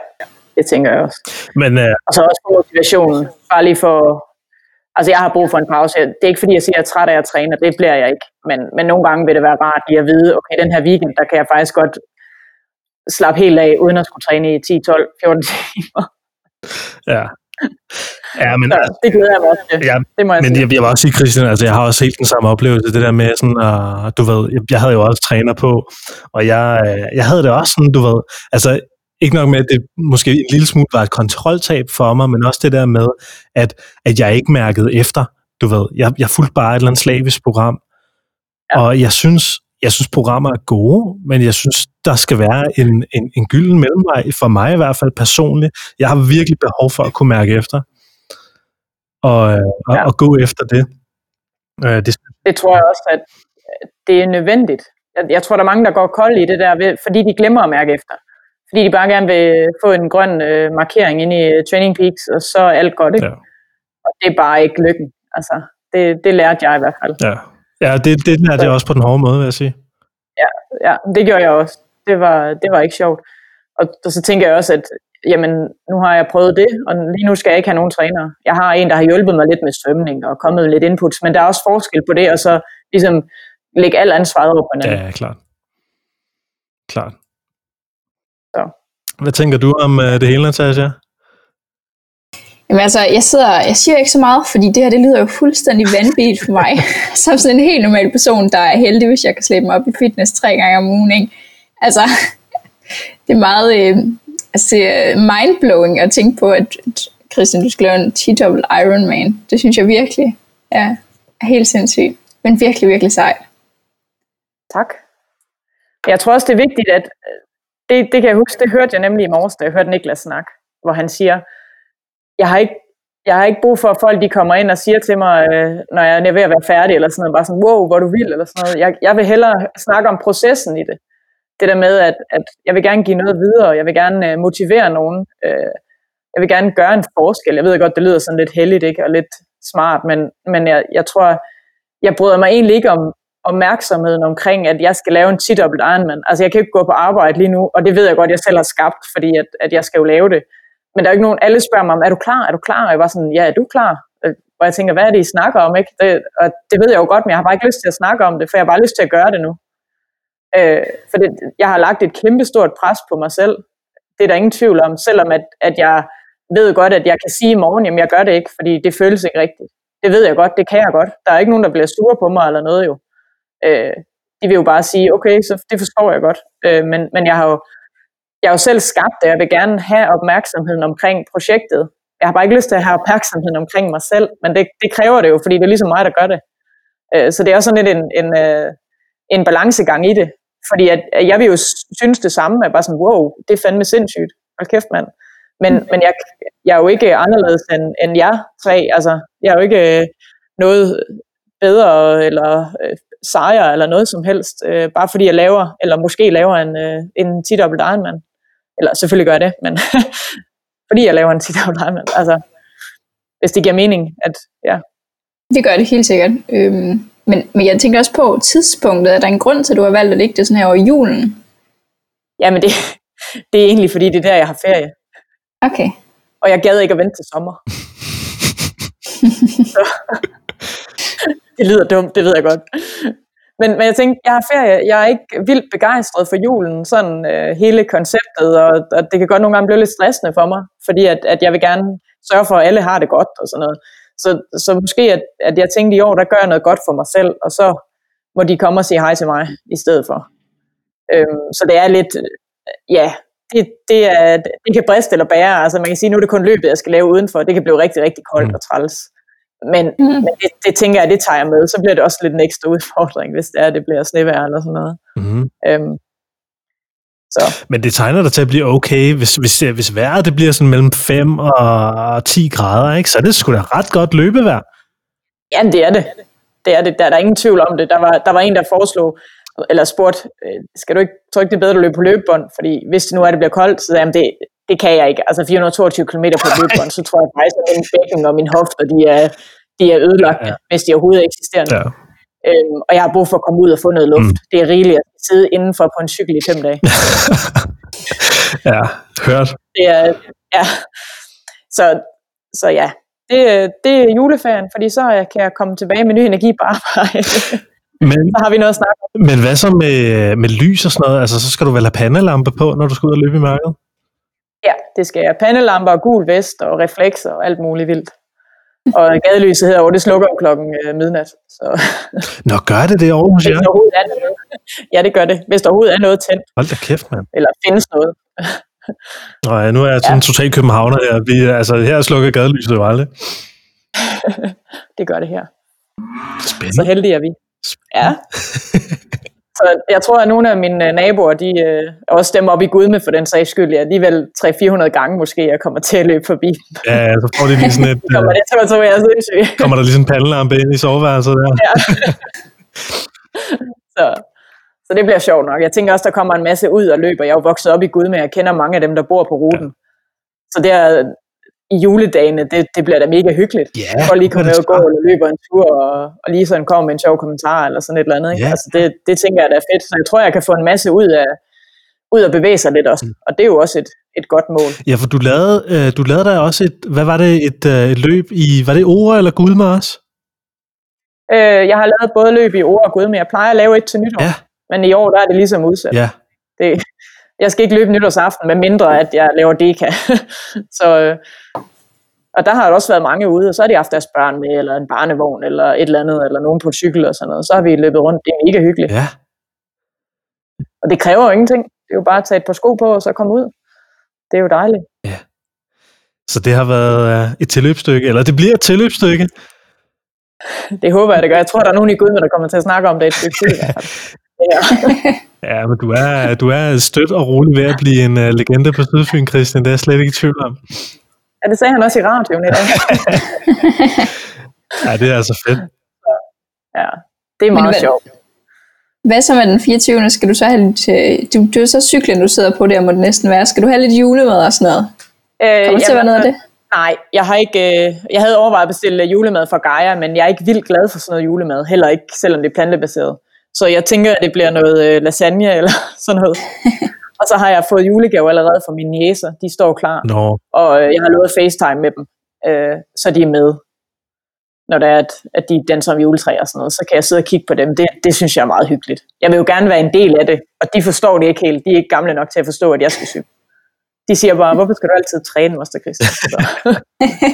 Speaker 2: det tænker jeg også.
Speaker 1: Men øh,
Speaker 2: Og så også for motivationen. Bare lige for... Altså, jeg har brug for en pause. Det er ikke, fordi jeg siger, at jeg er træt af at træne, og det bliver jeg ikke. Men, men nogle gange vil det være rart lige at vide, okay, den her weekend, der kan jeg faktisk godt slappe helt af, uden at skulle træne i 10, 12, 14 timer.
Speaker 1: ja. Ja, men,
Speaker 2: Så det glæder jeg mig også til.
Speaker 1: ja,
Speaker 2: Det må jeg
Speaker 1: Men
Speaker 2: sige.
Speaker 1: jeg, jeg vil også sige, Christian, altså jeg har også helt den samme oplevelse, det der med sådan, uh, du ved, jeg, jeg havde jo også træner på, og jeg, øh, jeg havde det også sådan, du ved, altså ikke nok med, at det måske en lille smule var et kontroltab for mig, men også det der med, at, at jeg ikke mærkede efter, du ved, jeg, jeg fulgte bare et eller andet slavisk program, ja. og jeg synes, jeg synes programmer er gode, men jeg synes, der skal være en, en, en gylden mellemvej, for mig i hvert fald personligt. Jeg har virkelig behov for at kunne mærke efter, og, øh, og,
Speaker 2: Ja.
Speaker 1: og gå efter det. Øh, det
Speaker 2: Det tror jeg også, at det er nødvendigt. Jeg, jeg tror, der er mange, der går kold i det der, fordi de glemmer at mærke efter. Fordi de bare gerne vil få en grøn øh, markering ind i Training Peaks, og så er alt godt, ikke?
Speaker 1: Ja.
Speaker 2: Og det er bare ikke lykken. Altså, det, det lærte jeg i hvert fald.
Speaker 1: Ja, ja det, det lærte jeg også på den hårde måde, vil jeg sige.
Speaker 2: Ja, det gjorde jeg også. Det var, det var ikke sjovt. Og, og så tænker jeg også, at jamen, nu har jeg prøvet det, og lige nu skal jeg ikke have nogen træner. Jeg har en, der har hjulpet mig lidt med svømning og kommet med lidt inputs, men der er også forskel på det, og så ligesom lægge alt ansvaret over på hinanden.
Speaker 1: Ja, klart. Klart. Hvad tænker du om uh, det hele, Natasha?
Speaker 3: Jamen altså, jeg, sidder, jeg siger ikke så meget, fordi det her det lyder jo fuldstændig vanvittigt for mig. (laughs) Som sådan en helt normal person, der er heldig, hvis jeg kan slæbe mig op i fitness tre gange om ugen. Ikke? Altså, (laughs) det er meget øh, altså, mindblowing at tænke på, at, Christian, du skal lave en 10-double Ironman. Det synes jeg virkelig er, er helt sindssygt. Men virkelig, virkelig sejt.
Speaker 2: Tak. Jeg tror også, det er vigtigt, at det, det kan jeg huske, det hørte jeg nemlig i morges, da jeg hørte Niklas snak, hvor han siger, jeg har ikke, jeg har ikke brug for, at folk de kommer ind og siger til mig, øh, når jeg er ved at være færdig, eller sådan noget, bare sådan, wow, hvor du vil, eller sådan noget. Jeg, jeg vil hellere snakke om processen i det. Det der med, at, at jeg vil gerne give noget videre, jeg vil gerne øh, motivere nogen, øh, jeg vil gerne gøre en forskel. Jeg ved godt, det lyder sådan lidt heldigt, ikke, og lidt smart, men, men jeg, jeg tror, jeg bryder mig egentlig ikke om opmærksomheden omkring, at jeg skal lave en 10-dobbelt Ironman. Altså, jeg kan ikke gå på arbejde lige nu, og det ved jeg godt, jeg selv har skabt, fordi at, at jeg skal jo lave det. Men der er jo ikke nogen, alle spørger mig om, er du klar, er du klar? Og jeg var sådan, ja, er du klar? Øh, og jeg tænker, hvad er det, I snakker om? Ikke? Det, og det ved jeg jo godt, men jeg har bare ikke lyst til at snakke om det, for jeg har bare lyst til at gøre det nu. Øh, for det, jeg har lagt et kæmpe stort pres på mig selv. Det er der ingen tvivl om, selvom at, at jeg ved godt, at jeg kan sige i morgen, jamen jeg gør det ikke, fordi det føles ikke rigtigt. Det ved jeg godt, det kan jeg godt. Der er ikke nogen, der bliver sure på mig eller noget jo. Øh, de vil jo bare sige, okay, så det forstår jeg godt. Øh, men, men jeg har jo jeg har jo selv skabt det, og jeg vil gerne have opmærksomheden omkring projektet. Jeg har bare ikke lyst til at have opmærksomheden omkring mig selv, men det, det kræver det jo, fordi det er ligesom mig, der gør det. Øh, så det er også sådan lidt en, en, øh, en balancegang i det. Fordi at, at jeg vil jo synes det samme, at bare sådan, wow, det er fandme sindssygt. Hold kæft, mand. Men, mm. men jeg, jeg er jo ikke anderledes end, end jer tre. Altså, jeg er jo ikke øh, noget bedre eller øh, sejre eller noget som helst, øh, bare fordi jeg laver, eller måske laver en, øh, en 10 dobbelt Ironman. Eller selvfølgelig gør jeg det, men (laughs) fordi jeg laver en 10 dobbelt Ironman. Altså, hvis det giver mening, at ja.
Speaker 3: Det gør det helt sikkert. Øhm, men, men jeg tænker også på tidspunktet. Er der en grund til, at du har valgt at ligge det sådan her over julen?
Speaker 2: Jamen det, (laughs) det er egentlig fordi, det er der, jeg har ferie.
Speaker 3: Okay.
Speaker 2: Og jeg gad ikke at vente til sommer. (laughs) så, det lyder dumt, det ved jeg godt. Men, men jeg tænkte, jeg har ferie, jeg er ikke vildt begejstret for julen, sådan øh, hele konceptet, og, og det kan godt nogle gange blive lidt stressende for mig, fordi at, at jeg vil gerne sørge for, at alle har det godt og sådan noget. Så, så måske, at, at jeg tænkte i år, der gør jeg noget godt for mig selv, og så må de komme og sige hej til mig i stedet for. Øhm, så det er lidt, ja, det, det, er, det kan briste eller bære. Altså man kan sige, nu er det kun løbet, jeg skal lave udenfor. Det kan blive rigtig, rigtig koldt mm. og træls. Men, mm. men det, det tænker jeg, det tager jeg med. Så bliver det også lidt en ekstra udfordring, hvis det er, det bliver snevejr eller sådan noget. Mm. Øhm,
Speaker 1: så. Men det tegner dig til at blive okay, hvis, hvis, hvis vejret det bliver sådan mellem 5 og 10 grader, ikke? så er det sgu da ret godt løbevejr.
Speaker 2: Ja, det er det. Det er det. Der er der ingen tvivl om det. Der var, der var en, der foreslog, eller spurgte, øh, skal du ikke trykke det bedre at løbe på løbebånd? Fordi hvis det nu er, det bliver koldt, så jamen det, det kan jeg ikke. Altså 422 km på (laughs) løbebånd, så tror jeg faktisk, at min bækken og min hofter, de er, de er ødelagt, ja. hvis de overhovedet eksisterer. Ja. Øhm, og jeg har brug for at komme ud og få noget luft. Mm. Det er rigeligt at sidde indenfor på en cykel i fem dage. (laughs)
Speaker 1: ja, hørt.
Speaker 2: Det er, ja. Så, så ja, det, det er juleferien, fordi så kan jeg komme tilbage med ny energi på arbejde. Men, så har vi noget at snakke om.
Speaker 1: Men hvad så med, med lys og sådan noget? Altså, så skal du vel have pandelampe på, når du skal ud og løbe i mørket?
Speaker 2: Ja, det skal jeg. Pandelamper og gul vest og reflekser og alt muligt vildt. Og (laughs) gadelyset hedder over, det slukker klokken øh, midnat. Så. (laughs)
Speaker 1: Nå, gør det det over hos jer?
Speaker 2: Er noget. Ja, det gør det. Hvis der overhovedet er noget tændt.
Speaker 1: Hold da kæft, mand.
Speaker 2: Eller findes noget.
Speaker 1: Nå ja, nu er jeg sådan ja. total københavner her. Vi, altså, her slukker gadelyset jo aldrig. (laughs)
Speaker 2: det gør det her.
Speaker 1: Spændende.
Speaker 2: Så heldige er vi. Spændende. Ja. Så jeg tror, at nogle af mine øh, naboer, de øh, også stemmer op i Gudme for den sags skyld. Jeg alligevel 300-400 gange måske, jeg kommer til at løbe forbi.
Speaker 1: Ja, så får de lige sådan et... (laughs)
Speaker 2: kommer det til at tro, jeg er
Speaker 1: kommer der lige sådan en pandelampe ind i soveværelset der? Ja. (laughs)
Speaker 2: så, så det bliver sjovt nok. Jeg tænker også, der kommer en masse ud og løber. Jeg er jo vokset op i Gudme, jeg kender mange af dem, der bor på ruten. Ja. Så det er, i juledagene, det, det bliver da mega hyggeligt.
Speaker 1: Yeah,
Speaker 2: for lige komme og gå og løbe en tur, og, og lige sådan komme med en sjov kommentar, eller sådan et eller andet. Ikke? Yeah. Altså det, det tænker jeg, der er fedt. Så jeg tror, jeg kan få en masse ud af, ud at bevæge sig lidt også. Mm. Og det er jo også et, et godt mål.
Speaker 1: Ja, for du lavede, øh, du lavede der også et, hvad var det, et, øh, et løb i, var det Ore eller Gudme også?
Speaker 2: Øh, jeg har lavet både løb i Ore og Gudme. Jeg plejer at lave et til nytår. Ja. Men i år, der er det ligesom udsat.
Speaker 1: Ja.
Speaker 2: Det, jeg skal ikke løbe nytårsaften, med mindre at jeg laver deka. (laughs) så, øh, og der har der også været mange ude, og så har de haft deres børn med, eller en barnevogn, eller et eller andet, eller nogen på cykel og sådan noget. Så har vi løbet rundt. Det er mega hyggeligt.
Speaker 1: Ja.
Speaker 2: Og det kræver jo ingenting. Det er jo bare at tage et par sko på, og så komme ud. Det er jo dejligt.
Speaker 1: Ja. Så det har været uh, et tilløbsstykke, eller det bliver et tilløbsstykke?
Speaker 2: Det håber jeg, det gør. Jeg tror, der er nogen i Gud, der kommer til at snakke om det et stykke tid. (laughs)
Speaker 1: Ja. (laughs) ja, men du er, du er stødt og rolig ved at blive en uh, legende på Sydfyn, Christian. Det er jeg slet ikke i tvivl om.
Speaker 2: Ja, det sagde han også i radioen i dag. (laughs)
Speaker 1: ja, det er altså fedt.
Speaker 2: Ja, det er meget hvad, sjovt.
Speaker 3: Hvad så med den 24. Skal du så have lidt... Øh, du, du er så cyklen, du sidder på der, må det næsten være. Skal du have lidt julemad og sådan noget? Øh, Kommer det til at være noget af det?
Speaker 2: Nej, jeg har ikke, øh, jeg havde overvejet at bestille julemad fra Gaia, men jeg er ikke vildt glad for sådan noget julemad, heller ikke, selvom det er plantebaseret. Så jeg tænker, at det bliver noget øh, lasagne (laughs) eller sådan noget. Og så har jeg fået julegave allerede fra mine næser. De står klar.
Speaker 1: No.
Speaker 2: Og øh, jeg har lovet FaceTime med dem, øh, så de er med. Når det er, at, at de danser om juletræ og sådan noget, så kan jeg sidde og kigge på dem. Det, det synes jeg er meget hyggeligt. Jeg vil jo gerne være en del af det, og de forstår det ikke helt. De er ikke gamle nok til at forstå, at jeg skal cykle. De siger bare, hvorfor skal du altid træne, Moster Christian? Så.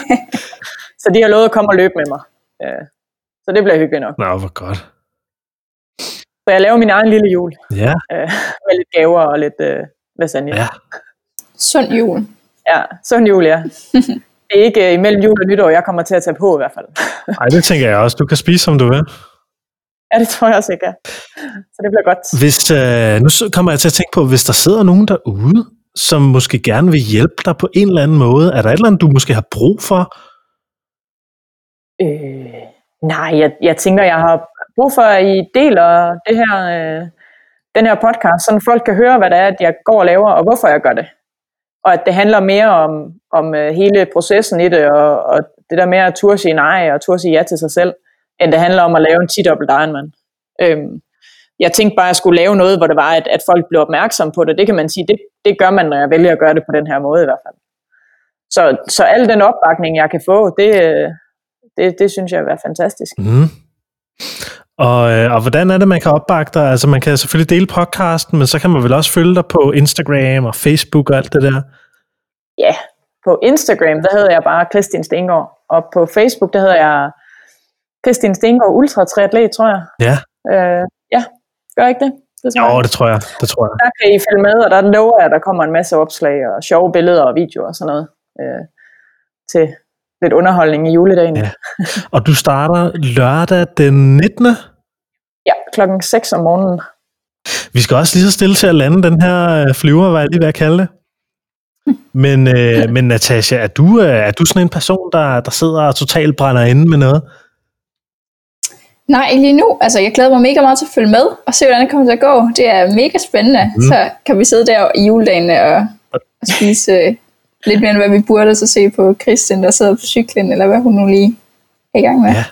Speaker 2: (laughs) så de har lovet at komme og løbe med mig. Øh, så det bliver hyggeligt nok.
Speaker 1: Nå, hvor godt.
Speaker 2: Så jeg laver min egen lille jul.
Speaker 1: Ja.
Speaker 2: Øh, (laughs) med lidt gaver og lidt øh, lasagne.
Speaker 1: Ja.
Speaker 3: Sund jul.
Speaker 2: Ja, sund jul, ja. (laughs) det er ikke imellem jul og nytår, jeg kommer til at tage på i hvert fald. (laughs)
Speaker 1: Nej, det tænker jeg også. Du kan spise, som du vil.
Speaker 2: Ja, det tror jeg også, jeg kan. Så det bliver godt.
Speaker 1: Hvis, øh, nu kommer jeg til at tænke på, hvis der sidder nogen derude, som måske gerne vil hjælpe dig på en eller anden måde, er der et eller andet, du måske har brug for?
Speaker 2: Øh, nej, jeg, jeg tænker, jeg har brug for, at I deler det her, øh, den her podcast, så folk kan høre, hvad det er, at jeg går og laver, og hvorfor jeg gør det. Og at det handler mere om, om øh, hele processen i det, og, og det der med at turde sige nej, og turde sige ja til sig selv, end det handler om at lave en 10-dobbelt Ironman. Øhm, jeg tænkte bare, at jeg skulle lave noget, hvor det var, at, at folk blev opmærksom på det. Det kan man sige, det, det gør man, når jeg vælger at gøre det på den her måde i hvert fald. Så, så al den opbakning, jeg kan få, det, øh, det, det synes jeg er fantastisk.
Speaker 1: Mm. Og, øh, og hvordan er det, man kan opbakke dig? Altså man kan selvfølgelig dele podcasten, men så kan man vel også følge dig på Instagram og Facebook og alt det der?
Speaker 2: Ja, på Instagram, der hedder jeg bare Kristin Stengård, og på Facebook, der hedder jeg Kristin Stengård Ultra Triatlet, tror jeg.
Speaker 1: Ja.
Speaker 2: Øh, ja, gør ikke det?
Speaker 1: det jo, jeg. det tror jeg. Det tror jeg.
Speaker 2: Der kan I følge med, og der lover jeg, at der kommer en masse opslag og sjove billeder og videoer og sådan noget øh, til lidt underholdning i juledagen.
Speaker 1: Ja. Og du starter lørdag den 19.
Speaker 2: Ja, klokken 6 om morgenen.
Speaker 1: Vi skal også lige så stille til at lande den her øh, flyver, hvad jeg lige vil kalde det. Men, øh, men Natasha, er du, øh, er du sådan en person, der, der sidder og totalt brænder inde med noget?
Speaker 3: Nej, lige nu. Altså, jeg glæder mig mega meget til at følge med og se, hvordan det kommer til at gå. Det er mega spændende. Mm. Så kan vi sidde der i juledagen og, og spise øh, lidt mere, end hvad vi burde, så se på Christian, der sidder på cyklen, eller hvad hun nu lige er i gang med. Ja.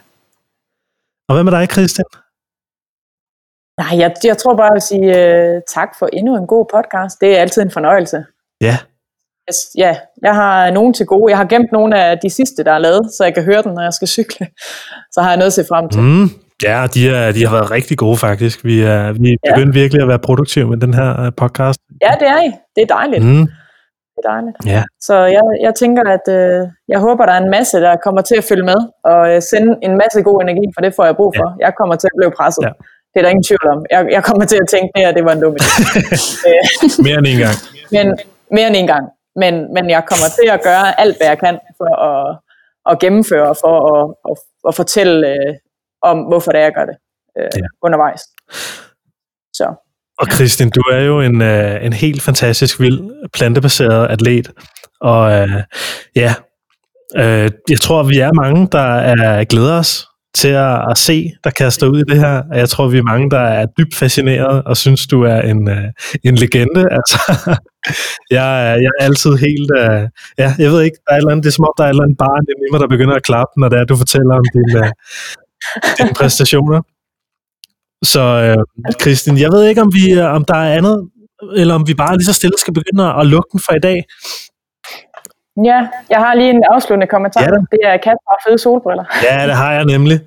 Speaker 1: Og hvad med dig, Christian?
Speaker 2: Nej, jeg, jeg tror bare, at jeg vil sige uh, tak for endnu en god podcast. Det er altid en fornøjelse.
Speaker 1: Ja.
Speaker 2: Yes, ja, jeg har nogen til gode. Jeg har gemt nogle af de sidste, der er lavet, så jeg kan høre den, når jeg skal cykle. Så har jeg noget at se frem til.
Speaker 1: Mm. Ja, de, er, de har været rigtig gode faktisk. Vi er, vi er ja. begyndt virkelig at være produktive med den her øh, podcast.
Speaker 2: Ja, det er I. Det er dejligt. Mm. Er dejligt.
Speaker 1: Ja.
Speaker 2: Så jeg, jeg tænker, at øh, jeg håber, der er en masse, der kommer til at følge med og øh, sende en masse god energi, for det får jeg brug for. Ja. Jeg kommer til at blive presset. Ja. Det er der ingen tvivl om. Jeg, jeg kommer til at tænke, at det var en dum idé. (laughs)
Speaker 1: mere end en gang.
Speaker 2: Men, mere end en gang. Men, men jeg kommer til at gøre alt, hvad jeg kan for at, at gennemføre, for at, at, at fortælle øh, om, hvorfor det er, jeg gør det øh, ja. undervejs.
Speaker 1: Og Kristin, du er jo en, øh, en helt fantastisk vild plantebaseret atlet. Og øh, ja, øh, jeg tror, vi er mange, der er, glæder os til at, at se, der kaster ud i det her. Og jeg tror, vi er mange, der er dybt fascineret og synes, du er en, øh, en legende. (laughs) Altså, jeg, jeg er altid helt... Øh, ja, jeg ved ikke, der er et eller andet, det er som om, der er et eller andet barn i mig, der begynder at klappe, når det er, du fortæller om din, øh, dine præstationer. Så uh, Kristin, jeg ved ikke, om, vi, om der er andet, eller om vi bare lige så stille skal begynde at lukke den for i dag.
Speaker 2: Ja, jeg har lige en afsluttende kommentar. Ja, det er Kasper og fede solbriller.
Speaker 1: Ja, det har jeg nemlig.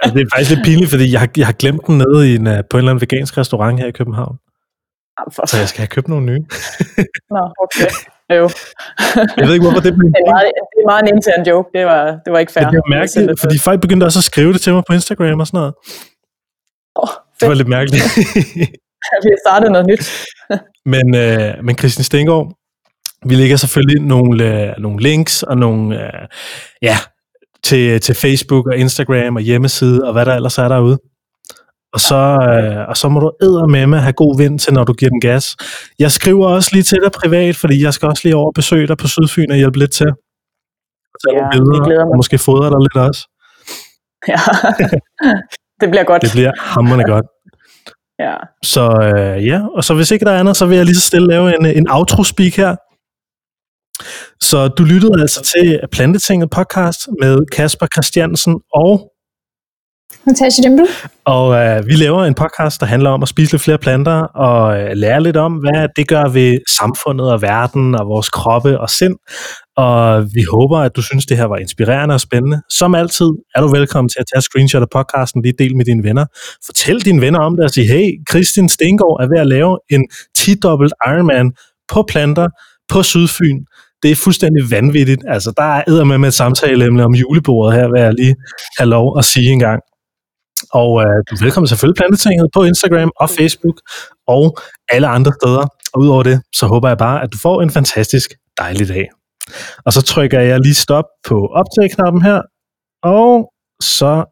Speaker 1: Altså, det er faktisk lidt pinligt, fordi jeg har, jeg har glemt den nede i en, øh, på en eller anden vegansk restaurant her i København. Så jeg skal have købt nogle nye. (laughs)
Speaker 2: Nå, okay. Jo. (laughs)
Speaker 1: jeg ved ikke, hvorfor det blev
Speaker 2: det er meget, det er meget en intern joke. Det var, det var ikke fair.
Speaker 1: Det var mærkeligt, fordi folk begyndte også at skrive det til mig på Instagram og sådan noget.
Speaker 2: Oh,
Speaker 1: det var lidt mærkeligt. (laughs)
Speaker 2: vi har startet noget nyt. (laughs)
Speaker 1: men, øh, men Christian Stengård, vi lægger selvfølgelig nogle, øh, nogle links og nogle, øh, ja, til, til Facebook og Instagram og hjemmeside og hvad der ellers er derude. Og så, øh, og så må du æde med med have god vind til, når du giver den gas. Jeg skriver også lige til dig privat, fordi jeg skal også lige over besøge dig på Sydfyn og hjælpe lidt til. Og tage ja, nogle billeder, og måske fodre dig lidt også.
Speaker 2: Ja, (laughs) det bliver godt.
Speaker 1: Det bliver hammerende godt. (laughs)
Speaker 2: Ja.
Speaker 1: Så øh, ja, og så hvis ikke der er andet, så vil jeg lige så stille lave en, en outro-speak her. Så du lyttede altså til Plantetinget podcast med Kasper Christiansen og
Speaker 3: Natasha Dimble.
Speaker 1: Og øh, vi laver en podcast, der handler om at spise lidt flere planter og øh, lære lidt om, hvad det gør ved samfundet og verden og vores kroppe og sind. Og vi håber, at du synes, det her var inspirerende og spændende. Som altid er du velkommen til at tage screenshot af podcasten, lige del med dine venner. Fortæl dine venner om det og sig, hey, Christian Stengård er ved at lave en 10-dobbelt Ironman på planter på Sydfyn det er fuldstændig vanvittigt. Altså, der er med med et samtaleemne om julebordet her, hvad jeg lige have lov at sige engang. Og øh, du er velkommen selvfølgelig Plantetinget på Instagram og Facebook og alle andre steder. Og udover det, så håber jeg bare, at du får en fantastisk dejlig dag. Og så trykker jeg lige stop på optag-knappen her, og så